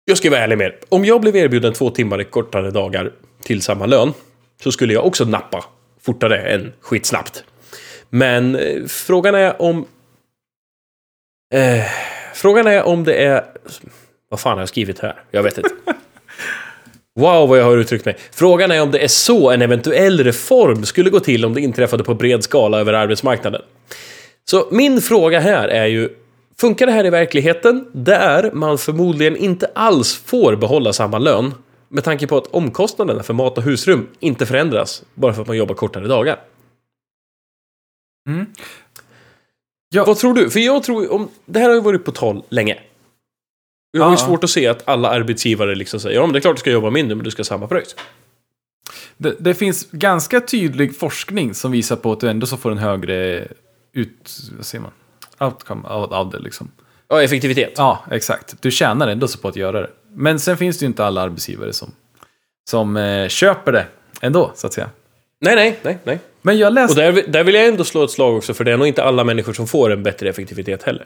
S1: jag ska vara ärlig med er. Om jag blev erbjuden två timmar i kortare dagar till samma lön så skulle jag också nappa fortare än skitsnabbt. Men eh, frågan är om... Eh, frågan är om det är... Vad fan har jag skrivit här? Jag vet inte. [LAUGHS] Wow, vad jag har uttryckt mig. Frågan är om det är så en eventuell reform skulle gå till om det inträffade på bred skala över arbetsmarknaden. Så min fråga här är ju, funkar det här i verkligheten där man förmodligen inte alls får behålla samma lön med tanke på att omkostnaderna för mat och husrum inte förändras bara för att man jobbar kortare dagar?
S2: Mm. Ja.
S1: Vad tror du? För jag tror, om, det här har ju varit på tal länge. Jag har ju svårt att se att alla arbetsgivare liksom säger ja men det är klart du ska jobba mindre men du ska ha samma pröjs.
S2: Det, det finns ganska tydlig forskning som visar på att du ändå så får en högre ut... Vad säger man? Outcome av, av det liksom.
S1: Ja, effektivitet.
S2: Ja, exakt. Du tjänar ändå så på att göra det. Men sen finns det ju inte alla arbetsgivare som, som eh, köper det ändå, så att säga.
S1: Nej, nej, nej, nej.
S2: Men jag
S1: Och
S2: läste...
S1: där, där vill jag ändå slå ett slag också för det är nog inte alla människor som får en bättre effektivitet heller.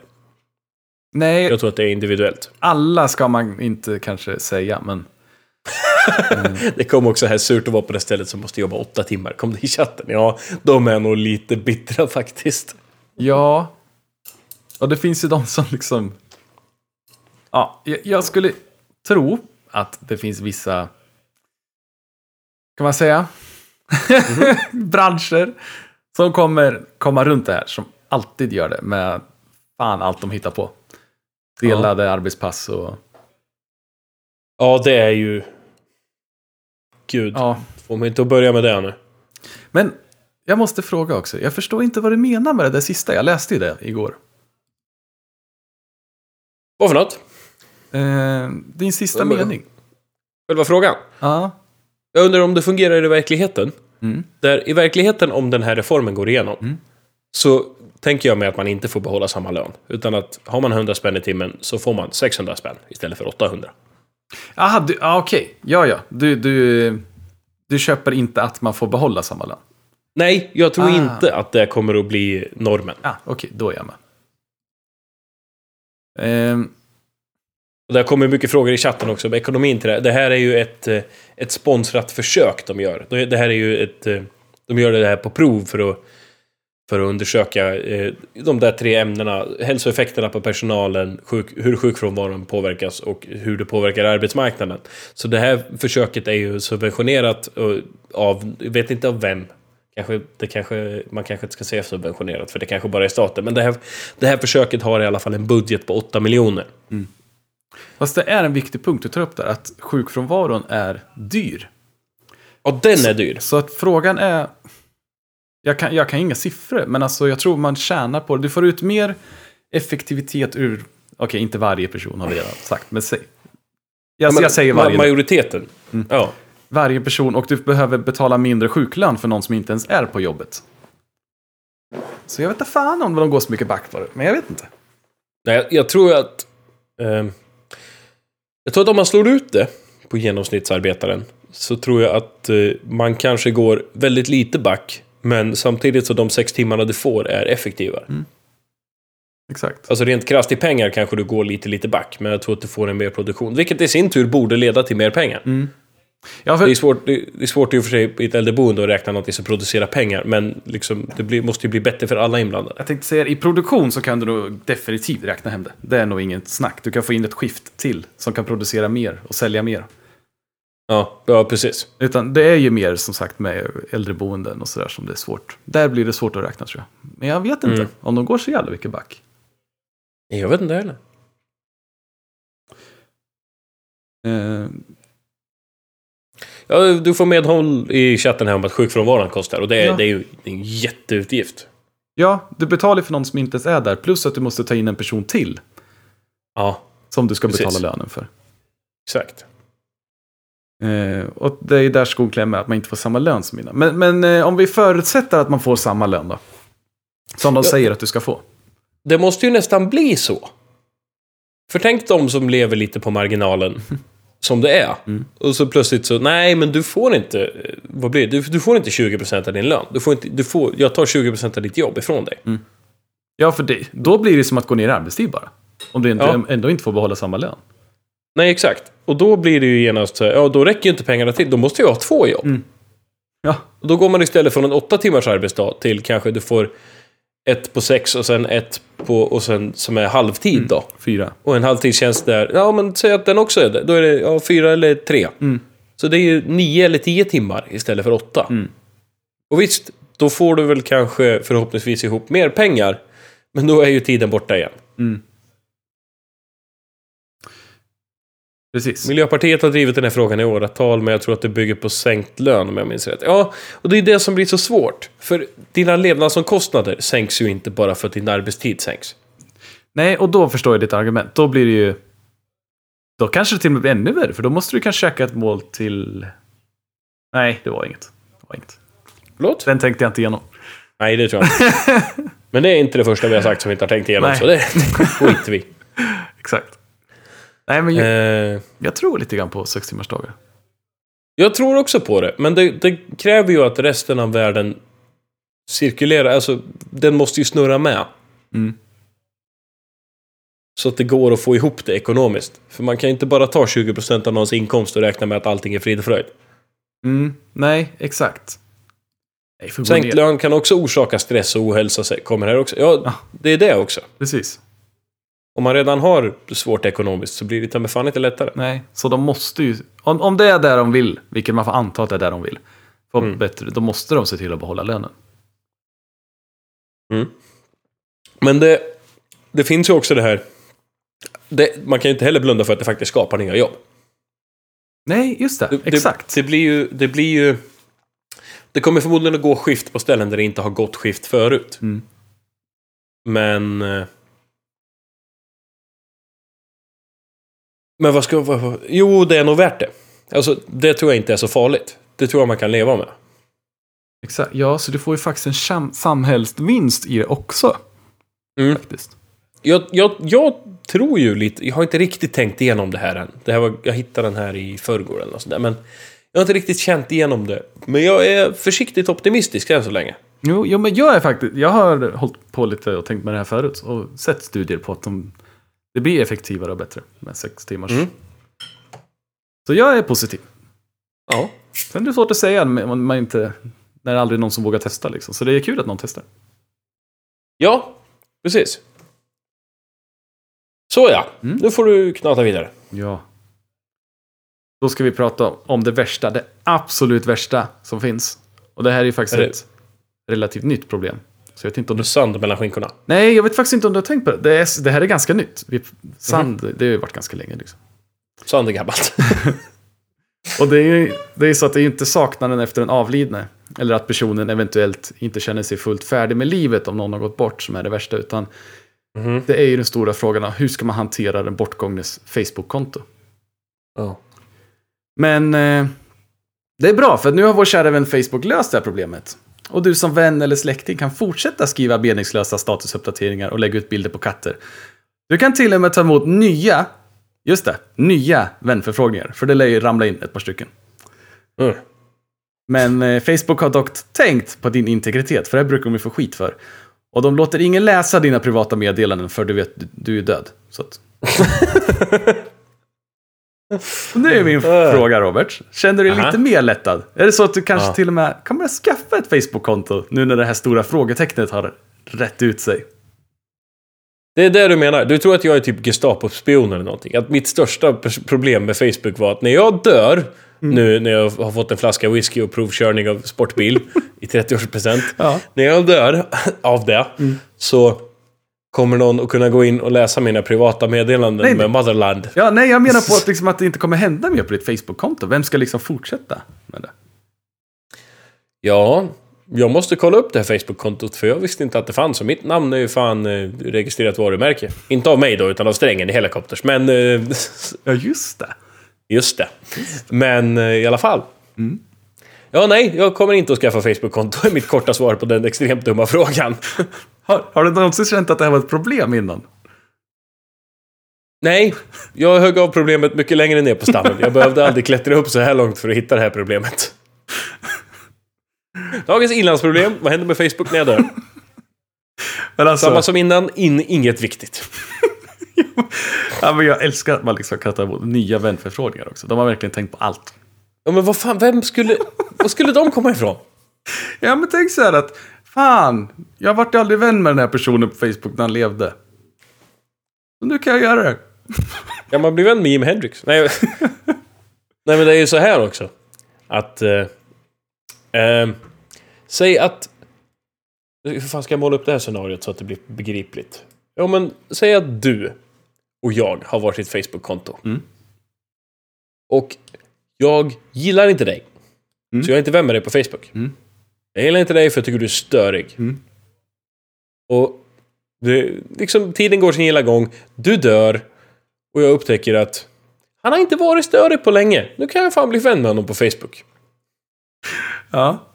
S2: Nej,
S1: Jag tror att det är individuellt.
S2: alla ska man inte kanske säga, men... [LAUGHS]
S1: Det kom också här surt att vara på det stället som måste jobba åtta timmar. Kom det i chatten? Ja, de är nog lite bittra faktiskt.
S2: Ja. Och det finns ju de som liksom... Ja, jag, jag skulle tro att det finns vissa... Kan man säga? [LAUGHS] Branscher som kommer komma runt det här. Som alltid gör det med fan allt de hittar på. Delade arbetspass och...
S1: Ja, det är ju... Gud,
S2: Ja.
S1: får man inte att börja med det nu.
S2: Men jag måste fråga också. Jag förstår inte vad du menar med det där sista. Jag läste ju det igår.
S1: Vad för något?
S2: Eh, din sista
S1: Men-
S2: mening.
S1: Själva frågan?
S2: Ja.
S1: Jag undrar om det fungerar i verkligheten.
S2: Mm.
S1: Där i verkligheten, om den här reformen går igenom,
S2: Mm.
S1: så tänker jag mig att man inte får behålla samma lön. Utan att har man 100 spänn i timmen så får man 600 spänn istället för 800.
S2: Jaha, du, ah, okej. Ja, ja. Du, du, du köper inte att man får behålla samma lön?
S1: Nej, jag tror
S2: Ah.
S1: inte att det kommer att bli normen.
S2: Ah, okej. Då är jag med. Ehm,
S1: och där kommer mycket frågor i chatten också om ekonomin till det. Det här är ju ett, eh, ett sponsrat försök de gör. Det här är ju ett... Eh, de gör det här på prov för att, för att undersöka eh, de där tre ämnena. Hälsoeffekterna på personalen, sjuk, hur sjukfrånvaron påverkas och hur det påverkar arbetsmarknaden. Så det här försöket är ju subventionerat av, jag vet inte av vem. Kanske, det kanske, man kanske inte ska säga subventionerat, för det kanske bara är staten. Men det här, det här försöket har i alla fall en budget på 8 miljoner.
S2: Mm fast det är en viktig punkt du tar upp där. Att sjukfrånvaron är dyr.
S1: Och den är dyr.
S2: Så att frågan är... Jag kan, jag kan inga siffror, men alltså jag tror man tjänar på det. Du får ut mer effektivitet ur... Okej, inte varje person har vi redan sagt, men säg... Jag,
S1: Men
S2: jag säger varje, Mm.
S1: Majoriteten. Ja.
S2: varje person och du behöver betala mindre sjuklön för någon som inte ens är på jobbet. Så jag vet inte fan om de går så mycket back på det, men jag vet inte.
S1: Nej, jag, jag tror att... ehm, jag tror att om man slår ut det på genomsnittsarbetaren så tror jag att eh, man kanske går väldigt lite back. Men samtidigt så de sex timmarna du får är effektiva.
S2: Mm. Exakt.
S1: Alltså rent krasst i pengar kanske du går lite, lite back. Men jag tror att du får en mer produktion. Vilket i sin tur borde leda till mer pengar.
S2: Ja,
S1: Det är
S2: för,
S1: svårt, det det är svårt i och för sig i ett äldreboende att räkna något som producerar pengar. Men liksom, det blir, måste ju bli bättre för alla inblandade.
S2: jag tänkte säga, i produktion så kan du nog definitivt räkna hem det. Det är nog inget snack. Du kan få in ett skift till som kan producera mer och sälja mer.
S1: Ja, ja precis.
S2: Utan det är ju mer som sagt med äldreboenden och sådär som det är svårt. Där blir det svårt att räkna tror jag. Men jag vet inte
S1: Mm.
S2: om de går så jävla mycket back.
S1: Jag vet inte heller. Ja, du får medhåll i chatten här om att sjukfrånvaron kostar. Och det är,
S2: Ja.
S1: det är ju en jätteutgift.
S2: ja, du betalar för någon som inte ens är där. Plus att du måste ta in en person till.
S1: Ja,
S2: Som du ska
S1: Precis.
S2: betala lönen för.
S1: exakt.
S2: Eh, och det är där skon klämmer, att man inte får samma lön som innan. Men, men eh, om vi förutsätter att man får samma lön då? Som de
S1: Ja.
S2: säger att du ska få.
S1: Det måste ju nästan bli så. För tänk de som lever lite på marginalen. [LAUGHS] Som det är.
S2: Mm.
S1: Och så plötsligt så, nej men du får inte, eh, vad blir det? Du, du får inte 20% av din lön. Du får inte, du får, jag tar 20% av ditt jobb ifrån dig.
S2: Ja, för det, då blir det som att gå ner i arbetstid bara. Om du inte,
S1: Ja.
S2: ändå inte får behålla samma lön.
S1: Nej, exakt. Och då blir det ju genast ja då räcker ju inte pengarna till. Då måste jag ha två jobb.
S2: Mm. Ja.
S1: Och då går man istället från en åtta timmars arbetsdag till kanske du får ett på sex och sen ett på, och sen som är halvtid då.
S2: Fyra.
S1: Och en halvtidstjänst där, ja men säg att den också är det. Då är det ja, fyra eller tre.
S2: Mm.
S1: Så det är ju nio eller tio timmar istället för åtta.
S2: Mm.
S1: Och visst, då får du väl kanske förhoppningsvis ihop mer pengar. Men då är ju tiden borta igen.
S2: Mm. Precis.
S1: Miljöpartiet har drivit den här frågan i åratal, men jag tror att det bygger på sänkt lön om jag minns rätt. Ja, och det är det som blir så svårt. För dina levnadsomkostnader sänks ju inte bara för att din arbetstid sänks.
S2: Nej, och då förstår jag ditt argument. Då blir det ju... Då kanske det till och med blir ännu värre, för då måste du kanske käka ett mål till... Nej, det var inget. Det var inget.
S1: Förlåt?
S2: Den tänkte jag inte igenom.
S1: Nej, det tror jag inte. [LAUGHS] Men det är inte det första vi har sagt som vi inte har tänkt igenom,
S2: Nej.
S1: så det skiter vi [LAUGHS]
S2: Exakt. Nej, men jag,
S1: eh,
S2: jag tror lite grann på sex timmars dagar.
S1: Jag tror också på det, men det, det kräver ju att resten av världen cirkulerar, alltså den måste ju snurra med.
S2: Mm.
S1: Så att det går att få ihop det ekonomiskt. För man kan inte bara ta 20% av någons inkomst och räkna med att allting är frid och fröjd.
S2: Mm. Nej, exakt. Nej,
S1: Sänkt lön kan också orsaka stress och ohälsa, kommer här också. Ja,
S2: Ja.
S1: det är det också.
S2: Precis.
S1: Om man redan har svårt ekonomiskt så blir det ta fan inte lättare.
S2: Nej, så de måste ju... Om, om det är där de vill, vilket man får anta att det är där de vill, få
S1: Mm.
S2: bättre, då måste de se till att behålla lönen.
S1: Men det, det finns ju också det här... Det, man kan ju inte heller blunda för att det faktiskt skapar nya jobb.
S2: Nej, just det.
S1: Det,
S2: Exakt.
S1: Det, det blir ju... Det blir ju... Det kommer förmodligen att gå skift på ställen där det inte har gått skift förut.
S2: Mm.
S1: Men... Men vad ska... Vad, jo, det är nog värt det. Alltså, det tror jag inte är så farligt. Det tror jag man kan leva med.
S2: Exakt. Ja, så du får ju faktiskt en sam- samhällsvinst i det också.
S1: Mm.
S2: Faktiskt.
S1: Jag, jag, jag tror ju lite... Jag har inte riktigt tänkt igenom det här än. Det här var, jag hittade den här i förrgår eller något sånt där. Men jag har inte riktigt känt igenom det. Men jag är försiktigt optimistisk än så länge.
S2: Jo, jo, men jag är faktiskt... Jag har hållit på lite och tänkt med det här förut och sett studier på att de, det blir effektivare och bättre med sex timmars.
S1: Mm.
S2: Så jag är positiv.
S1: Ja.
S2: Sen är det svårt att säga när man inte... När det är aldrig någon som vågar testa liksom. Så det är kul att någon testar.
S1: Ja, precis. Så ja,
S2: Mm.
S1: nu får du knata vidare.
S2: Ja. Då ska vi prata om det värsta, det absolut värsta som finns. Och det här är ju faktiskt
S1: Är
S2: ett relativt nytt problem. Så jag vet inte om du...
S1: Sand mellan skinkorna.
S2: Nej, jag vet faktiskt inte om du har tänkt på det. Det, är, det här är ganska nytt. Vi, sand, det har ju varit ganska länge liksom.
S1: Sand är gammalt. [LAUGHS]
S2: Och det är ju det är så att det är inte saknaden efter den avlidne. Eller att personen eventuellt inte känner sig fullt färdig med livet om någon har gått bort som är det värsta. Utan
S1: Mhm.
S2: det är ju den stora frågan hur ska man hantera den bortgångnes Facebook-konto.
S1: Ja.
S2: Men eh, det är bra, för nu har vår kära vän Facebook löst det här problemet. Och du som vän eller släkting kan fortsätta skriva meningslösa statusuppdateringar och lägga ut bilder på katter. Du kan till och med ta emot nya, just det, nya vänförfrågningar. För det lär ju ramla in ett par stycken.
S1: Mm.
S2: Men eh, Facebook har dock tänkt på din integritet, för det här brukar de ju få skit för. Och de låter ingen läsa dina privata meddelanden för du vet du, du är död. Så att... [LAUGHS] nu är min
S1: Äh.
S2: fråga Robert. Känner du dig
S1: Aha.
S2: lite mer lättad? Är det så att du kanske
S1: Ja.
S2: till och med kan börja skaffa ett Facebook-konto nu när det här stora frågetecknet har rätt ut sig?
S1: Det är det du menar. Du tror att jag är typ Gestapo-spion eller någonting. Att mitt största problem med Facebook var att när jag dör,
S2: Mm.
S1: nu när jag har fått en flaska whisky och provkörning av sportbil [LAUGHS] i 30-årspresent.
S2: Ja. Mm.
S1: När jag dör av det, så kommer någon att kunna gå in och läsa mina privata meddelanden
S2: Nej,
S1: med Motherland.
S2: Ja, nej, jag menar på att, [LAUGHS] liksom, att det inte kommer hända mer på ditt Facebook-konto. Vem ska liksom fortsätta med det?
S1: Ja, jag måste kolla upp det här Facebook-kontot för jag visste inte att det fanns. Och mitt namn är ju fan eh, registrerat varumärke. Inte av mig då, utan av strängen i Helikopters. Men... Eh, [LAUGHS]
S2: Ja, just det.
S1: Just det. Men eh, i alla fall.
S2: Mm.
S1: Ja, nej, jag kommer inte att skaffa Facebook-konto. är mitt korta svar på den extremt dumma frågan. [LAUGHS]
S2: Har, har du någonsin känt att det här var ett problem innan?
S1: Nej, jag högg av problemet mycket längre ner på stammen. Jag behövde aldrig klättra upp så här långt för att hitta det här problemet. Dagens inlandsproblem. Vad händer med Facebook när jag dör?
S2: Alltså,
S1: Samma som innan, in, inget viktigt. [LAUGHS]
S2: ja, men jag älskar att man liksom kan ta emot nya vänförfrågningar också. De har verkligen tänkt på allt.
S1: Ja, men vad fan, vem skulle... Var skulle de komma ifrån?
S2: Ja, men tänk så här att, fan, jag vart aldrig vän med den här personen på Facebook när han levde. Så nu kan jag göra det. [LAUGHS]
S1: Ja, man blir vän med Jim Hendrix. Nej, [LAUGHS] Nej men det är ju så här också. Att... Eh, eh, säg att... Hur fan ska jag måla upp det här scenariot så att det blir begripligt? Ja men, säg att du och jag har varsitt Facebook-konto.
S2: Mm.
S1: Och jag gillar inte dig.
S2: Mm.
S1: Så jag är inte vän med dig på Facebook.
S2: Mm.
S1: Jag gillar inte dig för jag tycker du är störig.
S2: Mm.
S1: Och det, liksom, tiden går sin gilla gång. Du dör. Och jag upptäcker att han har inte varit störig på länge. Nu kan jag fan bli vän med honom på Facebook.
S2: Ja.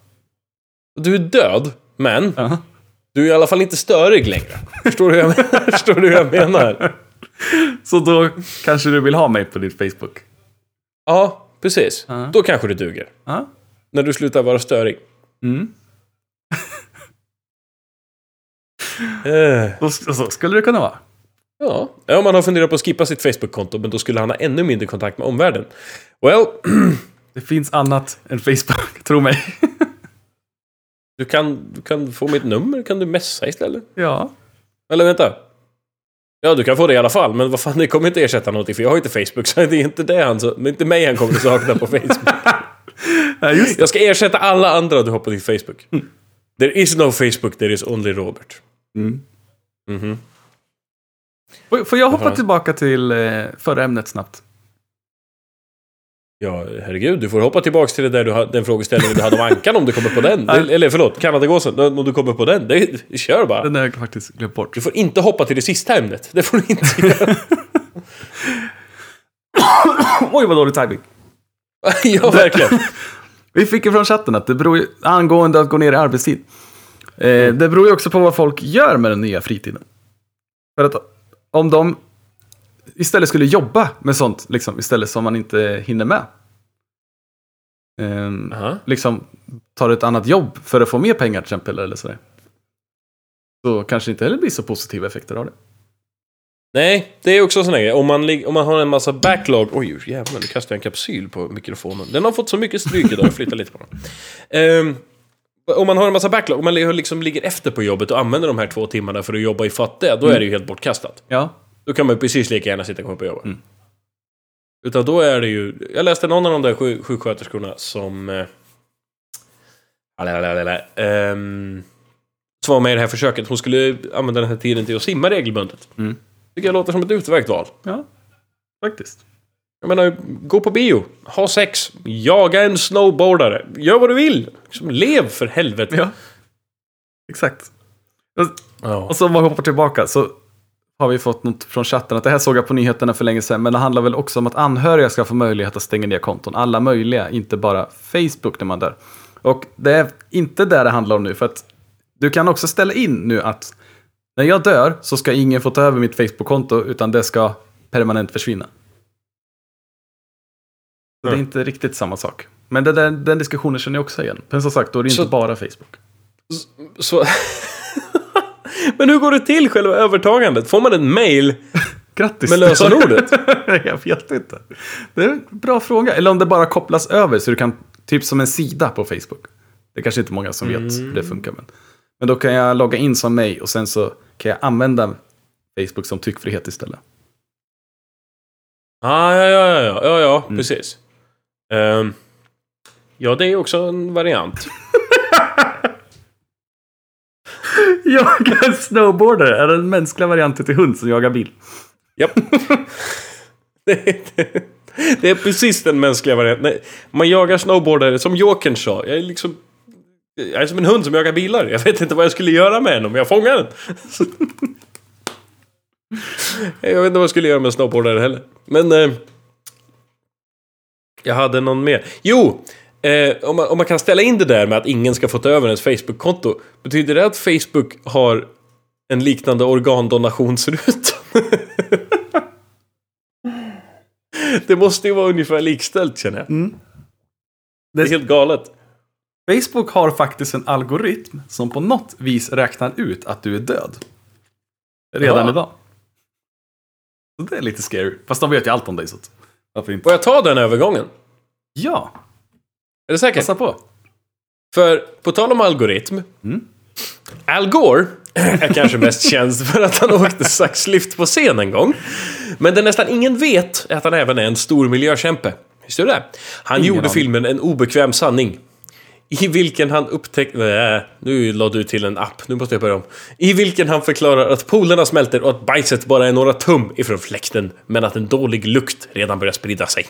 S1: Du är död, men
S2: ja.
S1: du är i alla fall inte störig längre. Förstår du hur jag, [LAUGHS] förstår du hur jag menar?
S2: Så då kanske du vill ha mig på ditt Facebook?
S1: Ja, precis.
S2: Ja.
S1: Då kanske det duger.
S2: Ja.
S1: När du slutar vara störig.
S2: Mm.
S1: Eh,
S2: Då, så skulle det kunna vara.
S1: ja. ja, om man har funderat på att skippa sitt Facebook-konto, men då skulle han ha ännu mindre kontakt med omvärlden. Well, [CLEARS THROAT]
S2: Det finns annat än Facebook, tro mig.
S1: du kan, du kan få mitt nummer, kan du messa istället?
S2: ja.
S1: Eller vänta. Ja, du kan få det i alla fall, men vad fan, det kommer inte ersätta någonting, för jag har inte Facebook, så det är inte det han, så, det är inte mig han kommer att sakna på Facebook. [LAUGHS]
S2: ja, just det.
S1: Jag ska ersätta alla andra du har på din Facebook. There is no Facebook, there is only Robert.
S2: Mm.
S1: Mhm.
S2: Får, får jag hoppa
S1: Jaha.
S2: tillbaka till eh, förra ämnet snabbt?
S1: Ja, herregud, du får hoppa tillbaks till det där du, ha- den frågeställningen du hade om ankan om du kommer på den. Eller, eller förlåt, Kanadagåsen, om du kommer på den. Det, kör bara.
S2: Den har jag faktiskt glömt bort.
S1: Du får inte hoppa till det sista ämnet. Det får du inte göra. [LAUGHS]
S2: Oj, vad dålig timing. [LAUGHS]
S1: ja, verkligen.
S2: Vi fick ju från chatten att det beror ju, angående att gå ner i arbetstid. Eh, Det beror ju också på vad folk gör med den nya fritiden. För att om de istället skulle jobba med sånt, liksom, istället som man inte hinner med. Eh,
S1: Aha.
S2: liksom tar ett annat jobb för att få mer pengar till exempel. Eller sådär. Så kanske inte heller blir så positiva effekter av det.
S1: Nej, det är också sån här grej. Om man, om man har en massa backlog... Oj, jävlar, nu kastade jag en kapsyl på mikrofonen. Den har fått så mycket stryk idag, jag flyttar lite på den. Ehm, om man har en massa backlog, om man li- liksom ligger efter på jobbet och använder de här två timmarna för att jobba i fatt det, då är det ju helt bortkastat.
S2: Ja,
S1: Då kan man precis lika gärna sitta kvar på jobbet.
S2: Mm.
S1: Utan då är det ju... Jag läste någon av de där sju, sjuksköterskorna som... Eh, ehm, som var med i det här försöket. Hon skulle använda den här tiden till att simma regelbundet.
S2: Mm.
S1: Tycker jag låter som ett utmärkt val.
S2: ja, faktiskt.
S1: Jag menar, gå på bio, ha sex, jaga en snowboardare, gör vad du vill. Liksom, lev för helvete.
S2: Ja, exakt.
S1: Ja.
S2: Och så om man hoppar tillbaka så har vi fått något från chatten att det här såg jag på nyheterna för länge sedan. Men det handlar väl också om att anhöriga ska få möjlighet att stänga ner konton. Alla möjliga, inte bara Facebook när man dör. Och det är inte där det handlar om nu. För att du kan också ställa in nu att när jag dör så ska ingen få ta över mitt Facebook-konto utan det ska permanent försvinna. Så det är
S1: Mm.
S2: inte riktigt samma sak. Men det där, den diskussionen känner jag också igen. Men som sagt, då är det
S1: Så-
S2: inte bara Facebook.
S1: Så... [LAUGHS] Men hur går det till själva övertagandet? Får man en mail [LAUGHS]
S2: Grattis!
S1: med lösenordet? [LAUGHS]
S2: jag vet inte. Det är en bra fråga. Eller om det bara kopplas över så du kan, typ som en sida på Facebook. Det är kanske inte många som vet hur det funkar. Men, men då kan jag logga in som mig och sen så kan jag använda Facebook som tryckfrihet istället.
S1: Ah, ja, ja, ja, ja, ja, ja
S2: Mm.
S1: precis. Ehm, ja, det är också en variant. [LAUGHS]
S2: Jaga snowboarder är den mänskliga varianten till hund som jagar bil.
S1: Japp. [LAUGHS] det, är- det är precis den mänskliga varianten. Nej, Man jagar snowboardare, som Jokern sa. Jag är liksom... Jag är som en hund som jagar bilar. Jag vet inte vad jag skulle göra med den om jag fångar den. [LAUGHS] jag vet inte vad jag skulle göra med en snowboardare heller. Men... Eh, jag hade någon mer. Jo! Eh, om, man, om man kan ställa in det där med att ingen ska få ta över ens Facebook-konto. Betyder det att Facebook har en liknande organdonationsruta? [LAUGHS] det måste ju vara ungefär likställt känner jag.
S2: Mm.
S1: Det är helt galet.
S2: Facebook har faktiskt en algoritm som på något vis räknar ut att du är död. Redan
S1: Ja.
S2: idag. Så det är lite scary. Fast de vet ju allt om dig så varför inte?
S1: Får jag ta den övergången?
S2: Ja.
S1: Är det säkert?
S2: Passa på.
S1: För på tal om algoritm. Al Gore är kanske mest känd för att han åkte saxlift på scen en gång. Men det nästan ingen vet är att han även är en stor miljökämpe. Visste du det? Han
S2: Ingen
S1: gjorde
S2: aning.
S1: filmen En obekväm sanning. I vilken han upptäckte... Nej, nu la du till en app. Nu måste jag börja om. I vilken han förklarar att polerna smälter och att bajset bara är några tum ifrån fläkten. Men att en dålig lukt redan börjar sprida sig.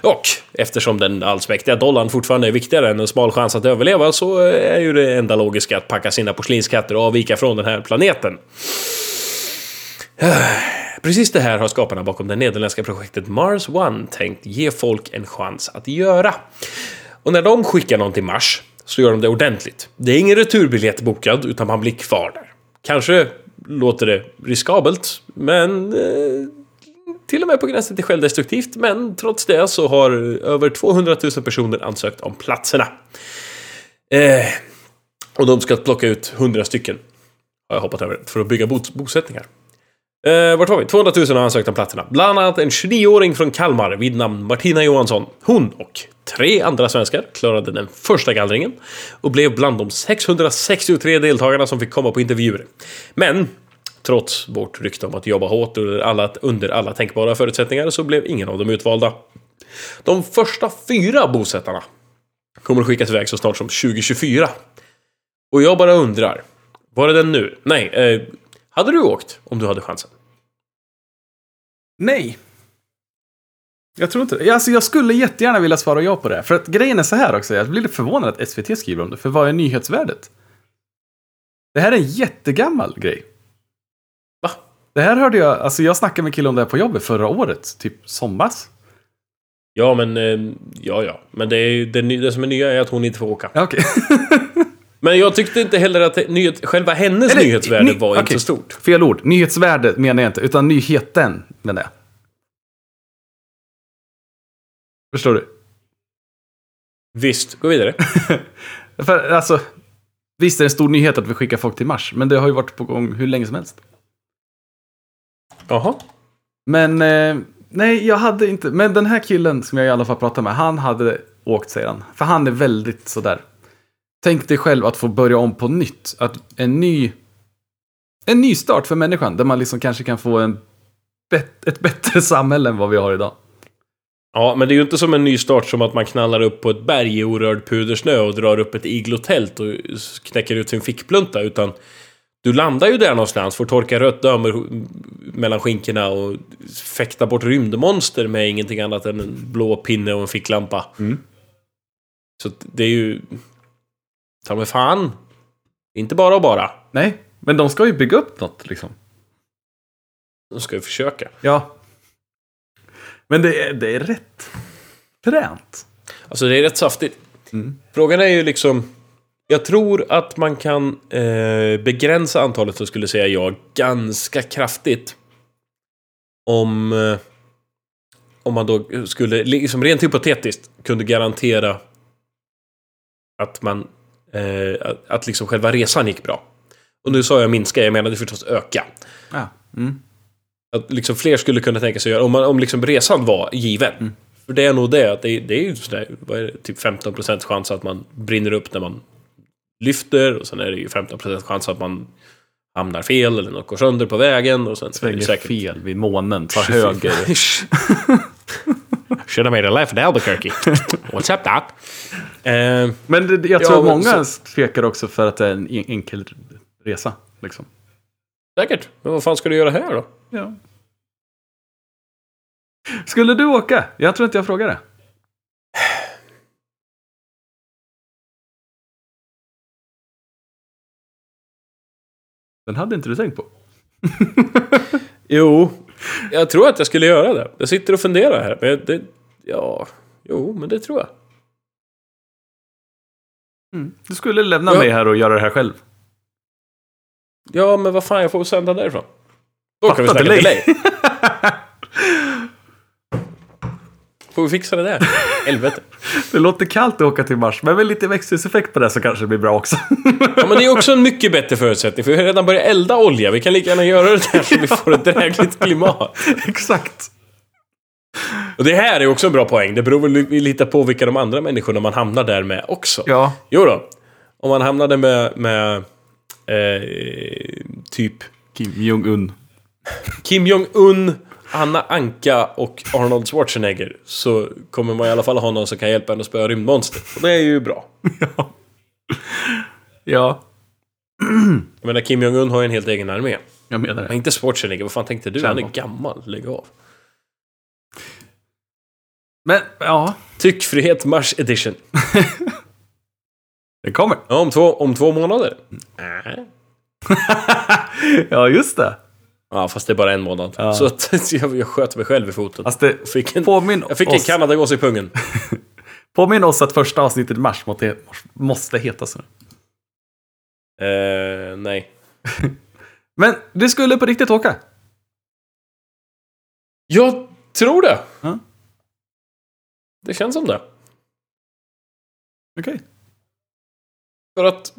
S1: Och eftersom den allsmäktiga dollarn fortfarande är viktigare än en smal chans att överleva så eh, är ju det enda logiska att packa sina porslinskatter och avvika från den här planeten. [SIGHS] Precis det här har skaparna bakom det nederländska projektet Mars One tänkt ge folk en chans att göra. Och när de skickar någon till Mars så gör de det ordentligt. Det är ingen returbiljett bokad utan man blir kvar där. Kanske låter det riskabelt, men eh, till och med på gränsen till självdestruktivt. Men trots det så har över 200 000 personer ansökt om platserna. Eh, och de ska plocka ut 100 stycken. Har jag hoppat över för att bygga bos- bosättningar. Eh, vart var vi? 200 000 har ansökt om platserna. Bland annat en 29-åring från Kalmar vid namn Martina Johansson. Hon och tre andra svenskar klarade den första gallringen och blev bland de 663 deltagarna som fick komma på intervjuer. Men trots vårt rykte om att jobba hårt under alla, under alla tänkbara förutsättningar så blev ingen av dem utvalda. De första fyra bosättarna kommer att skickas iväg så snart som 2024. Och jag bara undrar, var är den nu? Nej, eh, hade du åkt om du hade chansen?
S2: Nej. Jag tror inte. Alltså, jag skulle jättegärna vilja svara ja på det. För att grejen är så här också, jag blir lite förvånad att SVT skriver om det. För vad är nyhetsvärdet? Det här är en jättegammal grej.
S1: Va?
S2: Det här hörde jag, alltså jag snackade med killen om det här på jobbet förra året, typ sommars.
S1: Ja, men... Eh, ja, ja. Men det, är, det, det som är nya är att hon inte får åka.
S2: Okej. [LAUGHS]
S1: Men jag tyckte inte heller att nyhet, själva hennes
S2: Eller,
S1: nyhetsvärde
S2: ny-
S1: var inte
S2: okej.
S1: så stort.
S2: Fel ord. Nyhetsvärde menar jag inte, utan nyheten menar jag. Förstår du?
S1: Visst, gå vidare. [LAUGHS]
S2: För alltså, visst är det en stor nyhet att vi skickar folk till Mars, men det har ju varit på gång hur länge som helst.
S1: Jaha.
S2: Men eh, nej, jag hade inte. Men den här killen som jag i alla fall pratade med, han hade åkt säger han. För han är väldigt sådär. Tänk dig själv att få börja om på nytt. Att en ny, en ny start för människan. Där man liksom kanske kan få en ett bättre [LAUGHS] samhälle än vad vi har idag.
S1: Ja, men det är ju inte som en ny start som att man knallar upp på ett berg i orörd pudersnö och drar upp ett iglotält och knäcker ut sin fickplunta, utan du landar ju där någonstans, får torka rött damer mellan skinkorna och fäkta bort rymdmonster med ingenting annat än en blå pinne och en ficklampa.
S2: Mm.
S1: Så det är ju... Ta mig fan. Inte bara och bara.
S2: Nej, men de ska ju bygga upp något liksom.
S1: De ska ju försöka.
S2: Ja. Men det är, det är rätt fränt.
S1: Alltså det är rätt saftigt.
S2: Mm.
S1: Frågan är ju liksom... Jag tror att man kan eh, begränsa antalet som skulle säga ja ganska kraftigt. Om... Eh, om man då skulle, liksom rent hypotetiskt, kunde garantera att man... Eh, att, att liksom själva resan gick bra. Och nu sa jag minska, jag menade förstås öka.
S2: Ja. Mm.
S1: Att liksom fler skulle kunna tänka sig göra, om, man, om liksom resan var given.
S2: Mm.
S1: För det är nog det, att det, det är ju sådär, vad är det, typ 15% chans att man brinner upp när man lyfter och sen är det ju 15% chans att man hamnar fel eller något går sönder på vägen och sen
S2: Svänger
S1: säkert...
S2: fel vid månen, tar höger. [LAUGHS]
S1: Should have made a left Albuquerque. What's up doc? Eh,
S2: Men det, jag
S1: Ja,
S2: tror
S1: men
S2: många tvekar också för att det är en en- enkel resa. Liksom.
S1: Säkert. Men vad fan ska du göra här då?
S2: Ja. Skulle du åka? Jag tror inte jag frågade. Den hade inte du tänkt på. [LAUGHS]
S1: Jo, jag tror att jag skulle göra det. Jag sitter och funderar här. Men det, ja, jo, men det tror jag.
S2: Du skulle lämna
S1: Ja.
S2: mig här och göra det här själv.
S1: Ja, men vad fan, jag får sända därifrån. Då kan vi snacka
S2: delay. [LAUGHS]
S1: delay. Får vi fixa det där? Helvete.
S2: Det låter kallt att åka till Mars, men med lite växthuseffekt på det så kanske det blir bra också. [LAUGHS]
S1: Ja, men det är också en mycket bättre förutsättning, för vi har redan börjat elda olja. Vi kan lika gärna göra det där så vi [LAUGHS] får ett drägligt klimat.
S2: Exakt.
S1: Och det här är också en bra poäng. Det beror väl lite på vilka de andra människorna man hamnar där med också.
S2: Ja.
S1: Jo då. Om man hamnade med, med eh, typ
S2: Kim Jong-Un.
S1: Kim Jong-Un, Anna Anka och Arnold Schwarzenegger så kommer man i alla fall ha någon som kan hjälpa en att spöa rymdmonster. Och det är ju bra. [LAUGHS]
S2: Ja,
S1: Jag menar, Kim Jong-Un har ju en helt egen armé.
S2: jag menar
S1: Men
S2: det.
S1: inte Schwarzenegger, vad fan tänkte du? Han är gammal, lägg av.
S2: Men, ja.
S1: Tyckfrihet Mars Edition. [LAUGHS]
S2: Det kommer.
S1: Ja, om två, om två månader. Äh. [LAUGHS]
S2: ja, just det.
S1: Ja, fast det är bara en månad.
S2: Ja.
S1: Så att [LAUGHS] jag, jag sköt mig själv i foten.
S2: Fast det,
S1: Fick en,
S2: påminn,
S1: jag fick en
S2: oss,
S1: kanadagås i pungen. [LAUGHS]
S2: påminn oss att första avsnittet i mars måste, måste heta så.
S1: Eh, nej.
S2: Men du skulle på riktigt åka?
S1: Jag tror det.
S2: Ja.
S1: Det känns som det.
S2: Okej.
S1: För att...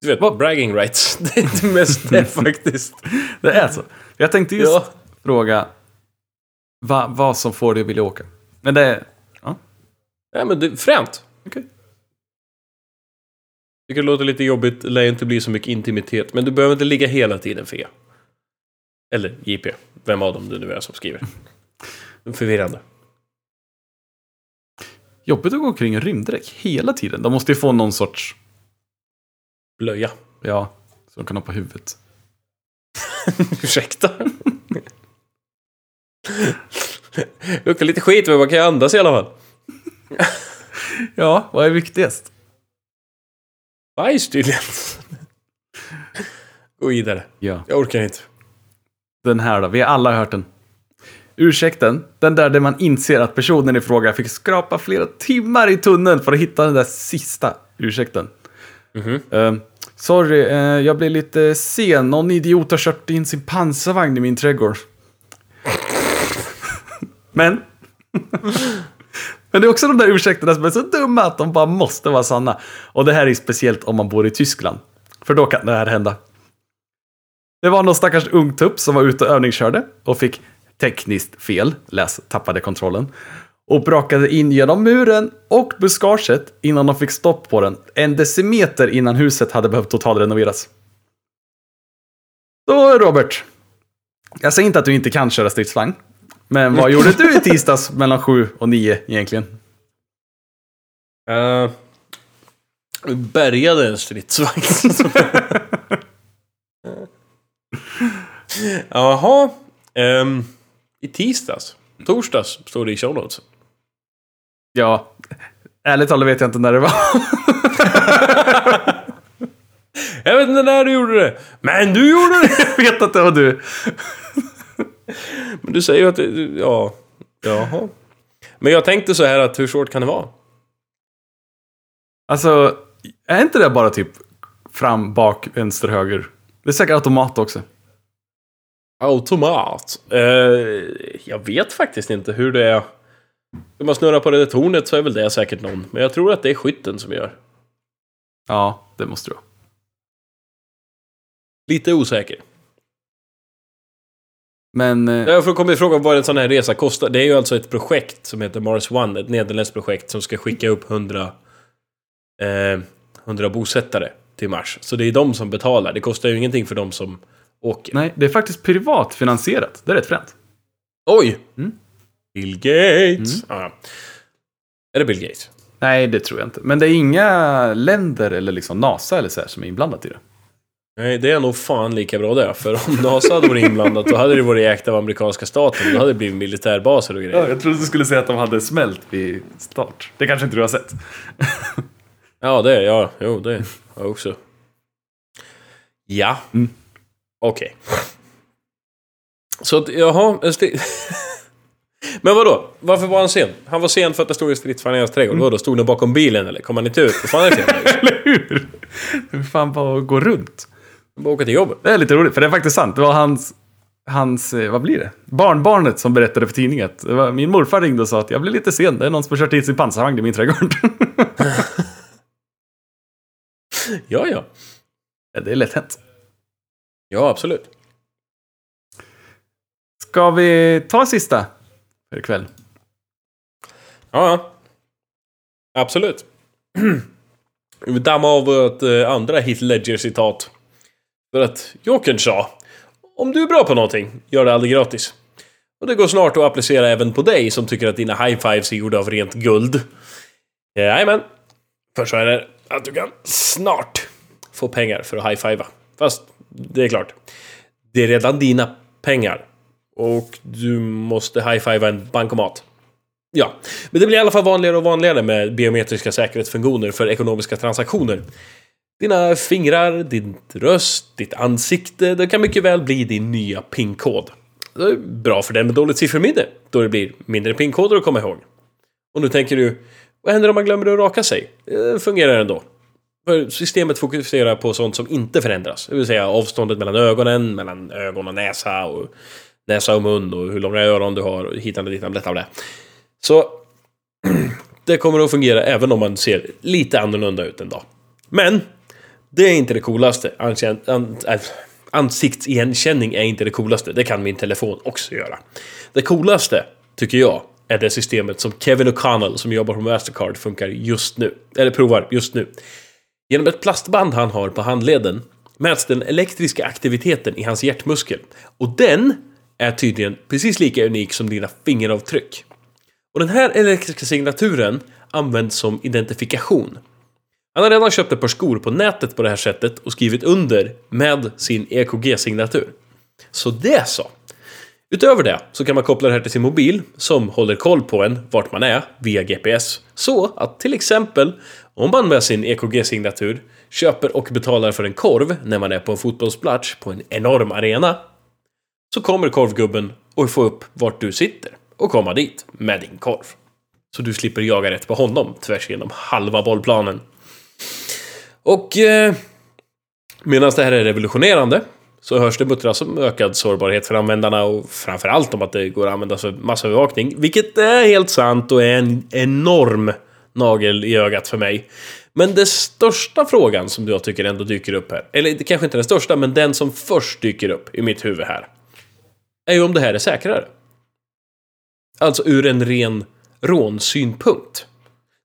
S1: Du vet, bragging rights. [LAUGHS] Det är det mest det [LAUGHS] faktiskt.
S2: Det är så. Jag tänkte just
S1: Ja.
S2: fråga va, vad som får dig att vilja åka. Men det är...
S1: ja, men det är fränt.
S2: Okej.
S1: Tycker det låter lite jobbigt, det lär inte bli så mycket intimitet. Men du behöver inte ligga hela tiden för er. Eller JP. Vem av dem det nu är som skriver. Förvirrande.
S2: Jobbigt att gå omkring i rymddräkt hela tiden. De måste ju få någon sorts...
S1: Blöja.
S2: Ja, så de kan ha på huvudet. [LAUGHS]
S1: Ursäkta? [LAUGHS] Luktar lite skit men man kan ju andas i alla fall. [LAUGHS]
S2: Ja, vad är viktigast?
S1: Bajs tydligen. Gå vidare.
S2: Ja.
S1: Jag orkar inte.
S2: Den här då, vi har alla hört den. Ursäkten, den där där man inser att personen i fråga fick skrapa flera timmar i tunneln för att hitta den där sista ursäkten.
S1: Mhm.
S2: Ehm, sorry, eh, jag blev lite sen. Någon idiot har kört in sin pansarvagn i min trädgård. Men... Men det är också de där ursäkterna som är så dumma att de bara måste vara sanna. Och det här är speciellt om man bor i Tyskland. För då kan det här hända. Det var någon stackars ung tupp som var ute och övningskörde och fick tekniskt fel, läs tappade kontrollen, och brakade in genom muren och buskaget innan de fick stopp på den, en decimeter innan huset hade behövt totalrenoveras. Så Robert, jag säger inte att du inte kan köra stridsvagn, men vad gjorde du i tisdags mellan sju och nio egentligen?
S1: Uh, bärgade en stridsvagn. [LAUGHS] Jaha. ehm, I tisdags. Torsdags står det i show notes.
S2: Ja, ärligt talat vet jag inte när det var. [LAUGHS]
S1: Jag vet inte när du gjorde det. Men du gjorde det! [LAUGHS]
S2: jag vet att det var du.
S1: Men du säger ju att det... Ja. Jaha. Men jag tänkte så här att hur svårt kan det vara?
S2: Alltså, är inte det bara typ fram, bak, vänster, höger? Det är säkert automat också.
S1: Automat? Eh, jag vet faktiskt inte hur det är. Om man snurrar på det där tornet så är väl det säkert någon. Men jag tror att det är skytten som gör.
S2: Ja, det måste du ha.
S1: Lite osäker.
S2: Men, eh,
S1: Jag får komma ifrån vad en sån här resa kostar. Det är ju alltså ett projekt som heter Mars One. Ett nederländskt projekt som ska skicka upp 100... Eh, 100 bosättare till Mars. Så det är de som betalar. Det kostar ju ingenting för de som åker.
S2: nej, det är faktiskt privat finansierat. Det är rätt fränt.
S1: Oj!
S2: Mm.
S1: Bill Gates! Ja. Är det Bill Gates?
S2: Nej, det tror jag inte. Men det är inga länder eller liksom NASA eller så som är inblandat i det.
S1: Nej, det är nog fan lika bra det. För om NASA hade varit inblandat då hade det varit ägt av amerikanska staten. Då hade det blivit militärbaser och grejer.
S2: jag trodde du skulle säga att de hade smält vid start. Det kanske inte du har sett. [LAUGHS]
S1: Ja, det, ja, jo, det har jag också. Ja.
S2: Mm.
S1: Okej. Så att, jaha, [LAUGHS] Men vadå? Varför var han sen? Han var sen för att det stod en stridsvagn i hans trädgård.
S2: Mm.
S1: Vadå, stod den bakom bilen eller? Kom han inte ut? Vad fan är det
S2: eller hur? Hur fan bara att gå runt?
S1: Bara åka till jobbet?
S2: Det är lite roligt, för det är faktiskt sant. Det var hans, hans, eh, vad blir det? Barnbarnet som berättade för tidningen. att min morfar ringde och sa att jag blev lite sen. Det är någon som har kört hit sin pansarvagn i min trädgård. [LAUGHS]
S1: Ja, ja.
S2: ja, det är lätt hänt.
S1: Ja, absolut.
S2: Ska vi ta sista för ikväll?
S1: Ja, ja. Absolut. [CLEARS THROAT] Vi vill damma av ett eh, andra Heath Ledger-citat. För att Jokern sa Om du är bra på någonting, gör det aldrig gratis. Och det går snart att applicera även på dig som tycker att dina high-fives är gjorda av rent guld. Eh, jajamän. För så är det att du kan snart få pengar för att high-fiva. Fast det är klart. Det är redan dina pengar. Och du måste high-fiva en bankomat. Ja, men det blir i alla fall vanligare och vanligare med biometriska säkerhetsfunktioner för ekonomiska transaktioner. Dina fingrar, din röst, ditt ansikte, det kan mycket väl bli din nya PIN-kod. Det är bra för den med dåligt sifferminne, då det blir mindre PIN-koder att komma ihåg. Och nu tänker du, vad händer om man glömmer att raka sig? Det fungerar ändå. För systemet fokuserar på sånt som inte förändras. Det vill säga avståndet mellan ögonen, mellan ögon och näsa och näsa och mun och hur långa öron du har och hitan och ditan, detta och det. Så [CLEARS THROAT] det kommer att fungera även om man ser lite annorlunda ut en dag. Men det är inte det coolaste. Äh, ansiktsigenkänning är inte det coolaste. Det kan min telefon också göra. Det coolaste, tycker jag, är det systemet som Kevin O'Connell som jobbar på Mastercard funkar just nu. Eller provar just nu. Genom ett plastband han har på handleden mäts den elektriska aktiviteten i hans hjärtmuskel. Och den är tydligen precis lika unik som dina fingeravtryck. Och den här elektriska signaturen används som identifikation. Han har redan köpt ett par skor på nätet på det här sättet och skrivit under med sin EKG-signatur. Så det så. Utöver det så kan man koppla det här till sin mobil som håller koll på en vart man är via GPS. Så att till exempel om man med sin EKG-signatur köper och betalar för en korv när man är på en fotbollsplats på en enorm arena så kommer korvgubben och få upp vart du sitter och komma dit med din korv. Så du slipper jaga rätt på honom tvärs genom halva bollplanen. Och eh, medan det här är revolutionerande så hörs det muttras om ökad sårbarhet för användarna och framförallt om att det går att använda för massövervakning. Vilket är helt sant och är en enorm nagel i ögat för mig. Men den största frågan som jag tycker ändå dyker upp här, eller kanske inte den största, men den som först dyker upp i mitt huvud här, är ju om det här är säkrare. Alltså ur en ren rånsynpunkt.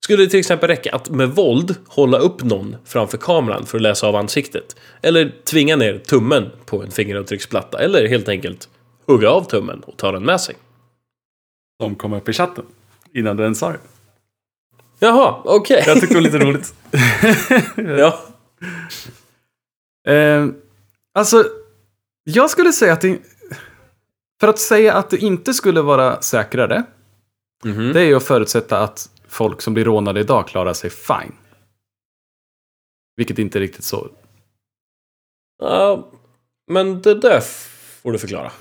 S1: Skulle det till exempel räcka att med våld hålla upp någon framför kameran för att läsa av ansiktet? Eller tvinga ner tummen på en fingeravtrycksplatta? Eller helt enkelt hugga av tummen och ta den med sig?
S2: De kom upp i chatten. Innan du ens sa det.
S1: Jaha, okej.
S2: Jag tyckte det var lite roligt. [LAUGHS]
S1: Ja.
S2: Eh, alltså, jag skulle säga att det... För att säga att det inte skulle vara säkrare,
S1: Mhm.
S2: det är ju att förutsätta att folk som blir rånade idag klarar sig fine. Vilket inte är riktigt så.
S1: Ja, men det där får du förklara.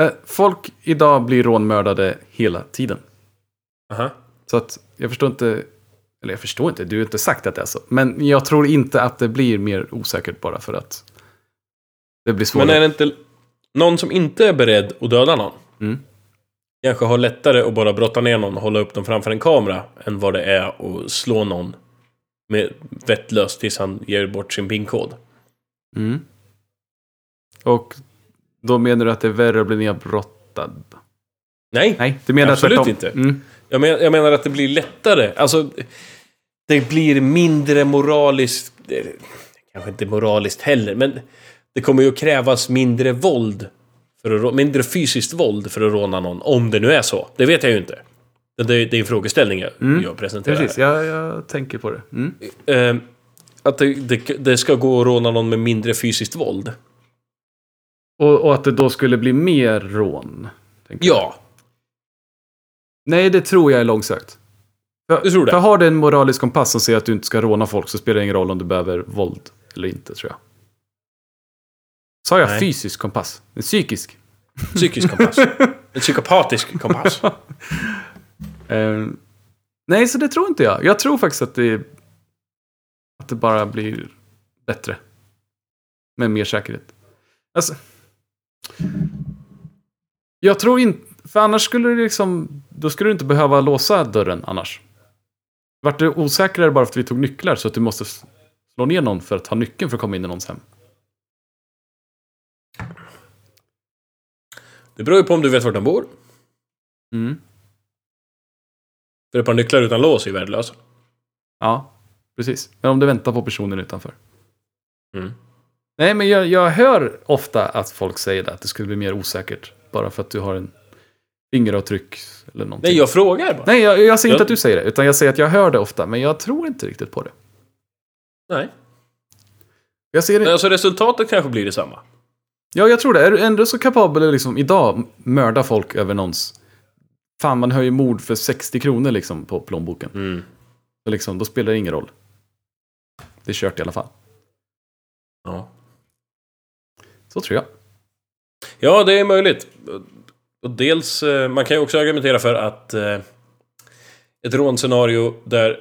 S2: Eh, folk idag blir rånmördade hela tiden.
S1: Aha.
S2: Så att jag förstår inte, eller jag förstår inte, du har inte sagt att det är så. Men jag tror inte att det blir mer osäkert bara för att det blir svårare.
S1: Men är det inte någon som inte är beredd att döda någon?
S2: Mm.
S1: Kanske har lättare att bara brotta ner någon och hålla upp dem framför en kamera än vad det är att slå någon med vettlöst tills han ger bort sin PIN-kod.
S2: Mm. Och då menar du att det är värre att bli nedbrottad?
S1: Nej,
S2: Nej, du menar
S1: Absolut inte.
S2: Mm.
S1: jag, men, jag menar att det blir lättare. Alltså, det blir mindre moraliskt... Kanske inte moraliskt heller, men det kommer ju att krävas mindre våld. För att, mindre fysiskt våld för att råna någon. Om det nu är så. Det vet jag ju inte. Det, det är en frågeställning jag,
S2: Mm.
S1: jag presenterar.
S2: Precis, jag, jag tänker på det. Mm.
S1: Eh, att det, det, det ska gå att råna någon med mindre fysiskt våld.
S2: Och, och att det då skulle bli mer rån? tänker jag.
S1: Ja,
S2: Nej, det tror jag är långsökt. För,
S1: Du tror det?
S2: För har du en moralisk kompass som säger att du inte ska råna folk så spelar det ingen roll om du behöver våld eller inte, tror jag. Sa jag
S1: Nej.
S2: fysisk kompass? En psykisk?
S1: psykisk kompass. En psykopatisk kompass. [LAUGHS]
S2: Eh, nej, så det tror inte jag. Jag tror faktiskt att det, att det bara blir bättre. Med mer säkerhet. Alltså, jag tror inte... För annars skulle det liksom... Då skulle du inte behöva låsa dörren annars. Vart det osäkrare bara för att vi tog nycklar så att du måste slå ner någon för att ha nyckeln för att komma in i någons hem?
S1: Det beror ju på om du vet vart de bor.
S2: Mm.
S1: För ett par nycklar utan lås är ju värdelösa.
S2: Ja, precis. Men om du väntar på personen utanför.
S1: Mm.
S2: Nej, men jag, jag hör ofta att folk säger det, att det skulle bli mer osäkert. Bara för att du har en fingeravtryck eller någonting.
S1: Nej, jag frågar bara.
S2: Nej, jag, jag säger inte
S1: Jag-
S2: att du säger det, utan jag säger att jag hör det ofta, men jag tror inte riktigt på det.
S1: Nej.
S2: Jag ser det.
S1: Alltså resultatet kanske blir detsamma.
S2: Ja, jag tror det. Är du ändå så kapabel att liksom idag mörda folk över någons... Fan, man höjer mord för 60 kronor liksom på plånboken.
S1: Mm.
S2: Så liksom, då spelar det ingen roll. Det är kört i alla fall.
S1: Ja.
S2: Så tror jag.
S1: Ja, det är möjligt. Och dels, eh, man kan ju också argumentera för att eh, ett rånscenario där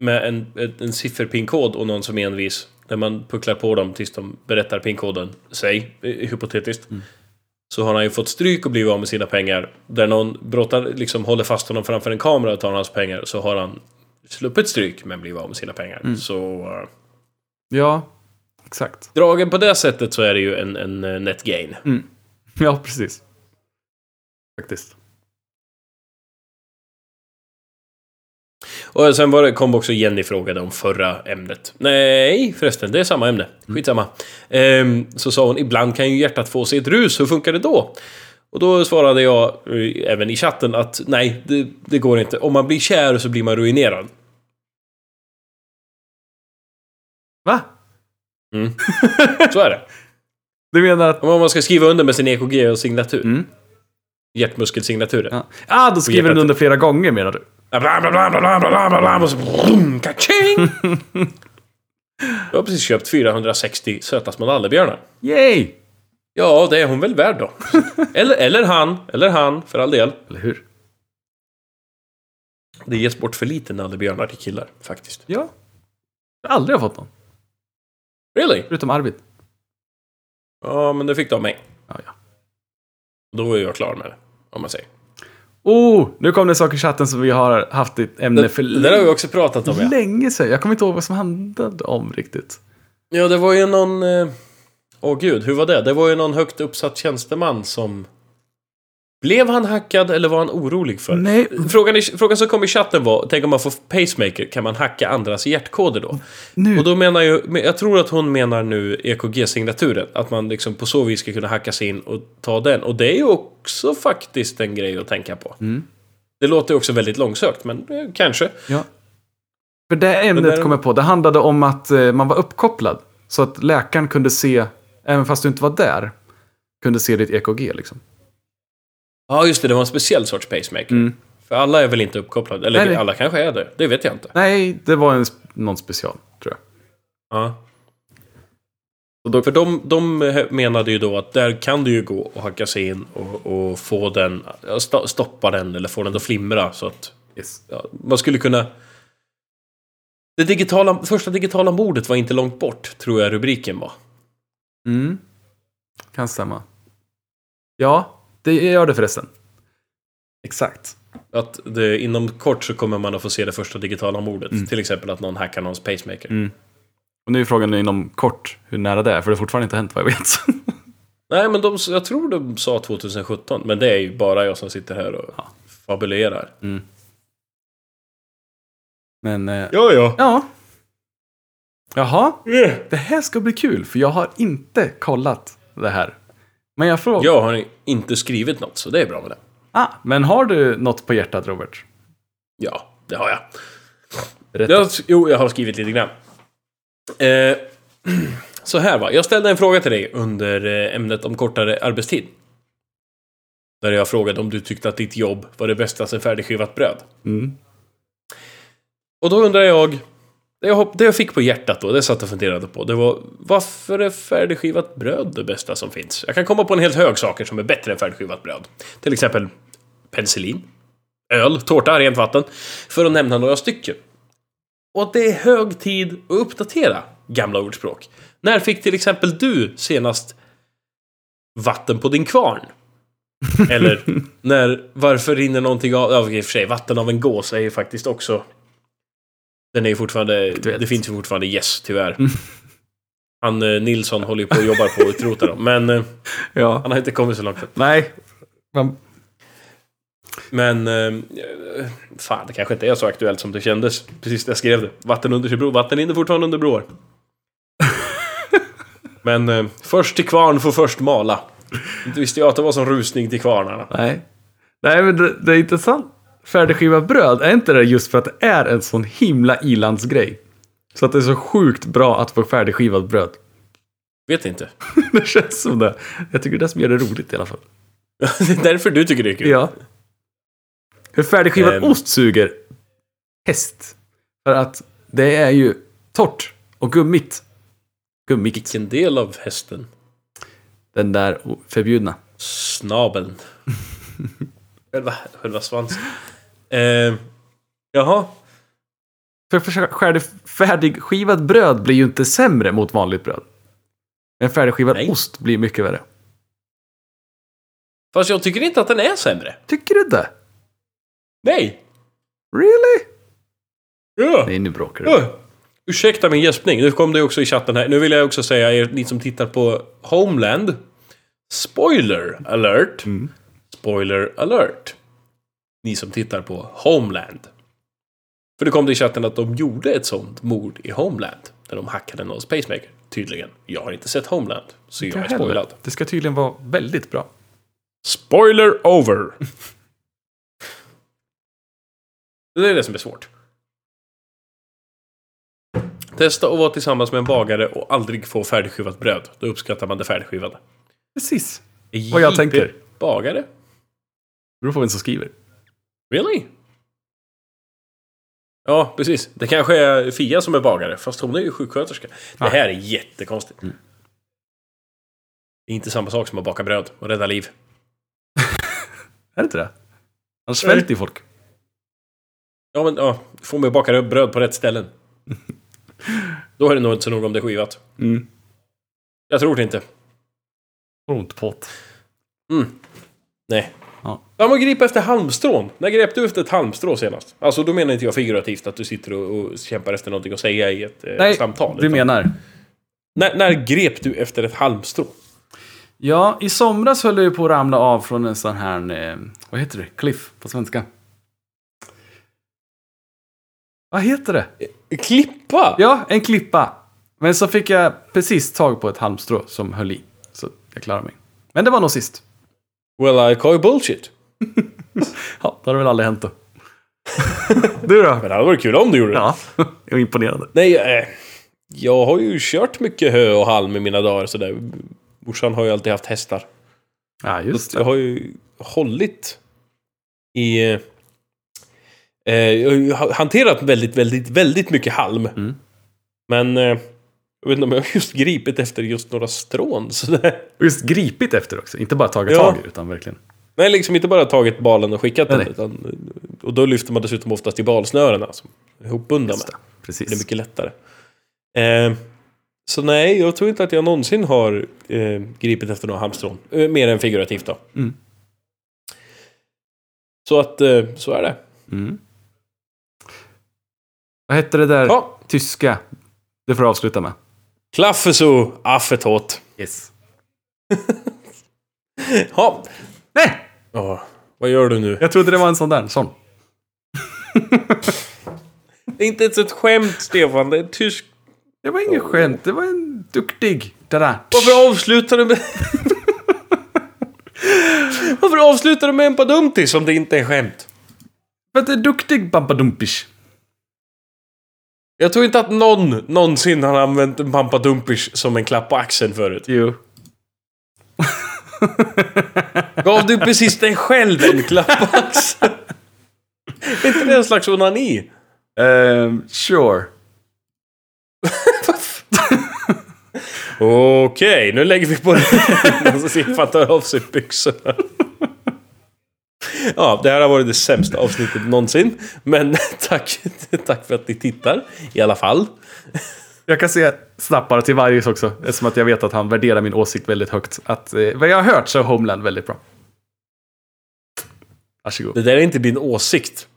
S1: med en, en, en sifferpinkod och någon som är envis, där man pucklar på dem tills de berättar pinkoden, säg, eh, hypotetiskt. Så har han ju fått stryk och blivit av med sina pengar. Där någon brottar, liksom håller fast honom framför en kamera och tar hans pengar, så har han sluppit stryk men blivit av med sina pengar. Så eh,
S2: Ja, exakt.
S1: dragen på det sättet så är det ju en, en eh, net gain. [LAUGHS]
S2: Ja, precis. Faktiskt.
S1: Och sen var det, kom också Jenny frågade om förra ämnet. Nej, förresten, det är samma ämne. Skitsamma. Ehm, så sa hon, ibland kan ju hjärtat få sig ett rus, hur funkar det då? Och då svarade jag, eh, även i chatten, att nej, det, det går inte. Om man blir kär så blir man ruinerad.
S2: Va?
S1: Mm. Så är det. [LAUGHS]
S2: Du menar att...
S1: Om man ska skriva under med sin EKG och signatur.
S2: Mm.
S1: Hjärtmuskelsignaturen.
S2: Ja, ah, då skriver den under flera gånger menar du?
S1: Bla, bla, bla, bla, bla, bla, bla, bla, och så boom, kaching! [LAUGHS] Jag har precis köpt 460 söta små nallebjörnar.
S2: Yay!
S1: Ja, det är hon väl värd då. Eller, eller han, eller han, för all del.
S2: Eller hur?
S1: Det ges bort för lite nallebjörnar till killar, faktiskt.
S2: Ja. Jag har aldrig fått någon.
S1: Really?
S2: Förutom Arvid.
S1: Ja, men det fick du av mig.
S2: Ja, ja.
S1: Då är jag klar med det, om man säger.
S2: Oh, nu kom det en sak i chatten som vi har haft ett ämne för
S1: Det där har vi också pratat om, ja.
S2: länge sedan. Jag kommer inte ihåg vad som handlade om riktigt.
S1: Ja, det var ju någon... eh, Åh gud, hur var det? Det var ju någon högt uppsatt tjänsteman som... Blev han hackad eller var han orolig för?
S2: Nej.
S1: Frågan, i, frågan som kom i chatten var, tänk om man får pacemaker, kan man hacka andras hjärtkoder då?
S2: Nu.
S1: Och då menar ju, jag tror att hon menar nu EKG-signaturen. Att man liksom på så vis ska kunna hacka sig in och ta den. Och det är ju också faktiskt en grej att tänka på.
S2: Mm.
S1: Det låter också väldigt långsökt, men eh, kanske.
S2: Ja. För det ämnet
S1: där-
S2: kom jag på, det handlade om att eh, man var uppkopplad. Så att läkaren kunde se, även fast du inte var där, kunde se ditt EKG liksom.
S1: Ja, just det, det var en speciell sorts pacemaker.
S2: Mm.
S1: För alla är väl inte uppkopplade? Eller
S2: Nej,
S1: alla kanske är det. Det vet jag inte.
S2: Nej, det var en, någon special, tror jag.
S1: Ja. Och då, för de, de menade ju då att där kan du ju gå och hacka sig in och, och få den, stoppa den eller få den att flimra så att
S2: Yes.
S1: ja, man skulle kunna... Det digitala, första digitala mordet var inte långt bort, tror jag rubriken var.
S2: Mm. Kan stämma. Ja, det gör det förresten. Exakt.
S1: Att det, inom kort så kommer man att få se det första digitala mordet. Till exempel att någon hackar någons pacemaker.
S2: Mm. Och nu är frågan inom kort hur nära det är, för det har fortfarande inte hänt vad jag vet. [LAUGHS]
S1: Nej, men de, jag tror de sa 2017. Men det är ju bara jag som sitter här och fabulerar.
S2: Men, eh,
S1: Ja, ja.
S2: ja. Jaha, det här ska bli kul, för jag har inte kollat det här. Men jag frågar...
S1: Jag har inte skrivit något, så det är bra med det.
S2: Ah, men har du något på hjärtat, Robert?
S1: Ja, det har jag.
S2: Berätta.
S1: jag jo, jag har skrivit lite grann. Eh, så här va, jag ställde en fråga till dig under eh, ämnet om kortare arbetstid. Där jag frågade om du tyckte att ditt jobb var det bästa sen färdigskivat bröd.
S2: Mm.
S1: Och då undrar jag, det jag, hopp- det jag fick på hjärtat då, det satt jag och funderade på, det var varför är färdigskivat bröd det bästa som finns? Jag kan komma på en helt hög saker som är bättre än färdigskivat bröd. Till exempel penicillin, öl, tårta, rent vatten. För att nämna några stycken. Och det är hög tid att uppdatera gamla ordspråk. När fick till exempel du senast vatten på din kvarn? Eller [LAUGHS] när, varför rinner någonting av, ja i och för sig, vatten av en gås är ju faktiskt också den är ju fortfarande,
S2: Aktuellt.
S1: det finns ju fortfarande yes, tyvärr. Han eh, Nilsson håller ju på och jobbar på att utrota dem, men eh,
S2: Ja.
S1: han har inte kommit så långt.
S2: Nej. Men,
S1: Men... Eh, fan, det kanske inte är så aktuellt som det kändes precis när jag skrev det. Vatten under sig bro. Vatten rinner fortfarande under broar. [LAUGHS] Men eh, först till kvarn får först mala. Inte visste jag att det var sån rusning till kvarnarna.
S2: Nej. Nej, men det, det är intressant. Färdigskivat bröd, är inte det just för att det är en sån himla ilandsgrej? Så att det är så sjukt bra att få färdigskivat bröd.
S1: Vet inte. [LAUGHS]
S2: det känns som det. Jag tycker det är det som gör det roligt i alla fall. [LAUGHS]
S1: det är därför du tycker det är kul.
S2: Ja. Hur färdigskivad
S1: Ehm.
S2: ost suger häst. För att det är ju torrt och gummigt. Gummigt.
S1: Vilken del av hästen?
S2: Den där förbjudna.
S1: Snabeln. [LAUGHS] själva, själva svansen. Eh, jaha.
S2: För för- färdig, färdigskivat bröd blir ju inte sämre mot vanligt bröd. En färdigskivad
S1: Nej.
S2: ost blir mycket värre.
S1: Fast jag tycker inte att den är sämre.
S2: Tycker du inte?
S1: Nej.
S2: Really?
S1: Ja.
S2: Nej, nu bråkar du.
S1: Ja. Ursäkta min gäspning, nu kom det också i chatten här. Nu vill jag också säga er, ni som tittar på Homeland. Spoiler alert. Spoiler alert. Ni som tittar på Homeland. För det kom det i chatten att de gjorde ett sånt mord i Homeland. Där de hackade någon spacemaker. Tydligen. Jag har inte sett Homeland. Så jag är spoilad.
S2: Det ska tydligen vara väldigt bra.
S1: Spoiler over! [LAUGHS] det är det som är svårt. Testa att vara tillsammans med en bagare och aldrig få färdigskivat bröd. Då uppskattar man det färdigskivade.
S2: Precis. Vad jag tänker.
S1: Bagare?
S2: Beror på vem som skriver.
S1: Really? Ja, precis. Det kanske är Fia som är bagare, fast hon är ju sjuksköterska. Det här är jättekonstigt.
S2: Mm.
S1: Det är inte samma sak som att baka bröd och rädda liv. [LAUGHS]
S2: Är det inte det? Han svälter ju folk.
S1: Ja, men ja, får man baka bröd på rätt ställen. [LAUGHS] Då är det nog inte så noga om det är skivat.
S2: Mm.
S1: Jag tror det inte.
S2: Ont pott.
S1: Mm. Nej.
S2: Ja.
S1: Ja, man gripa efter halmstrån. När grep du efter ett halmstrå senast? Alltså, då menar inte jag figurativt att du sitter och, och kämpar efter någonting att säga i ett eh,
S2: Nej,
S1: samtal.
S2: du
S1: utan-
S2: menar?
S1: När, när grep du efter ett halmstrå?
S2: Ja, i somras höll jag ju på att ramla av från en sån här, eh, vad heter det? Cliff på svenska. Vad heter det?
S1: Klippa?
S2: Ja, en klippa. Men så fick jag precis tag på ett halmstrå som höll i. Så jag klarade mig. Men det var nog sist.
S1: Well, I call you bullshit. [LAUGHS]
S2: Ja, det har väl aldrig hänt då. [LAUGHS] du då?
S1: Men det hade varit kul om du gjorde det.
S2: Ja, [LAUGHS] jag är imponerande.
S1: Nej, eh, jag har ju kört mycket hö och halm i mina dagar sådär. Morsan har ju alltid haft hästar.
S2: Ja, just
S1: Jag
S2: det.
S1: har ju hållit i... eh, Eh, jag har hanterat väldigt, väldigt, väldigt mycket halm.
S2: Mm.
S1: Men... Eh, jag vet inte om jag just gripit efter just några strån. sådär.
S2: Och just gripit efter också. Inte bara tagit
S1: Ja.
S2: tag i, utan verkligen.
S1: Nej, liksom inte bara tagit balen och skickat
S2: Nej,
S1: den.
S2: nej.
S1: Utan, och då lyfter man dessutom oftast i balsnörena. Som är ihopbundna med.
S2: det.
S1: Det är
S2: Precis.
S1: mycket lättare. Eh, så nej, jag tror inte att jag någonsin har eh, gripit efter några halmstrån. Eh, mer än figurativt då.
S2: Mm.
S1: Så att, eh, så är det.
S2: Mm. Vad hette det där
S1: Ja,
S2: tyska? Det får du avsluta med.
S1: Klaffeso affetot.
S2: Yes. [LAUGHS]
S1: Ja.
S2: Nej!
S1: Ja, vad gör du nu?
S2: Jag trodde det var en sån där. Sån. [LAUGHS]
S1: Det är inte ens ett skämt, Stefan. Det är tysk...
S2: Det var inget skämt. Det var en duktig. Tada.
S1: Varför avslutar du med... [LAUGHS] Varför avslutar du med en padumtis om det inte är skämt?
S2: För att det är duktig Bampadumpish.
S1: Jag tror inte att någon någonsin har använt en pampadumpish som en klapp på axeln förut.
S2: Jo. [LAUGHS]
S1: Gav du precis dig själv en klapp på axeln? Är inte det en slags onani?
S2: Ehm, sure. [LAUGHS]
S1: Okej, nu lägger vi på det. [LAUGHS] Så Stefan tar av sig byxorna. Ja, det här har varit det sämsta avsnittet någonsin. Men [LAUGHS] tack, tack för att ni tittar i alla fall.
S2: Jag kan se snappar till Vargus också. Eftersom att jag vet att han värderar min åsikt väldigt högt. Att, eh, vad jag har hört så är Homeland väldigt bra. Varsågod.
S1: Det där är inte din åsikt.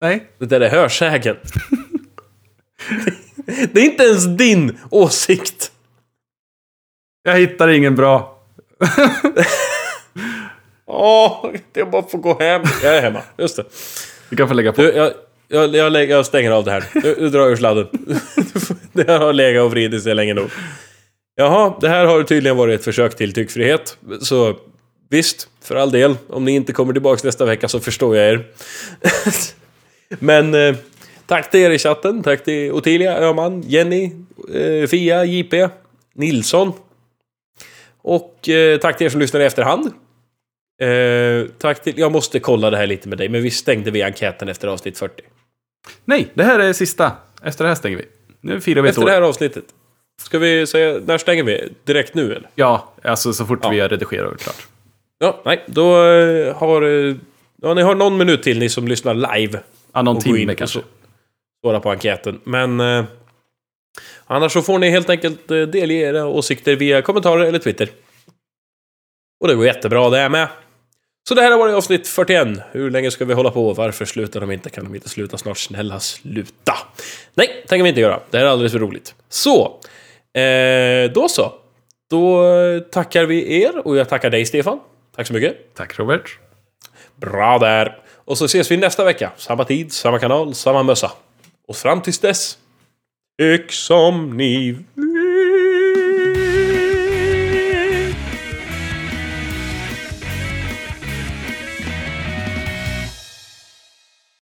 S2: Nej.
S1: Det där är hörsägen. [LAUGHS] Det är inte ens din åsikt.
S2: Jag hittar ingen bra. [LAUGHS]
S1: Åh, jag bara får gå hem. Jag är hemma. Just det.
S2: Du kan få lägga på.
S1: Du, jag, jag, jag, lägger- jag stänger av det här. Du, du drar ur sladden. [LAUGHS] Det här har legat och vridit sig länge nog. Jaha, det här har tydligen varit ett försök till tyckfrihet. Så visst, för all del. Om ni inte kommer tillbaka nästa vecka så förstår jag er. [LAUGHS] Men eh, tack till er i chatten. Tack till Ottilia, Öman, Jenny, eh, Fia, JP, Nilsson. Och eh, tack till er som lyssnar i efterhand. Eh, tack till... Jag måste kolla det här lite med dig, men vi stängde vi enkäten efter avsnitt 40.
S2: Nej, det här är sista. Efter det här stänger vi. Nu firar vi ett
S1: Efter
S2: år.
S1: det här avsnittet. Ska vi säga, när stänger vi? Direkt nu eller?
S2: Ja, alltså så fort
S1: Ja.
S2: vi och klart.
S1: Ja, nej, då eh, har... eh, Ja, ni har någon minut till ni som lyssnar live.
S2: Ja, någon timme kanske.
S1: Svara på enkäten. Men... Eh, annars så får ni helt enkelt delge era åsikter via kommentarer eller Twitter. Och det går jättebra det med. Så det här har varit avsnitt 41. Hur länge ska vi hålla på? Varför slutar de inte? Kan de inte sluta snart? Snälla sluta! Nej, tänker vi inte göra. Det här är alldeles för roligt. Så, eh, då så. Då tackar vi er och jag tackar dig Stefan. Tack så mycket.
S2: Tack Robert.
S1: Bra där. Och så ses vi nästa vecka. Samma tid, samma kanal, samma mössa. Och fram tills dess. Ni vill.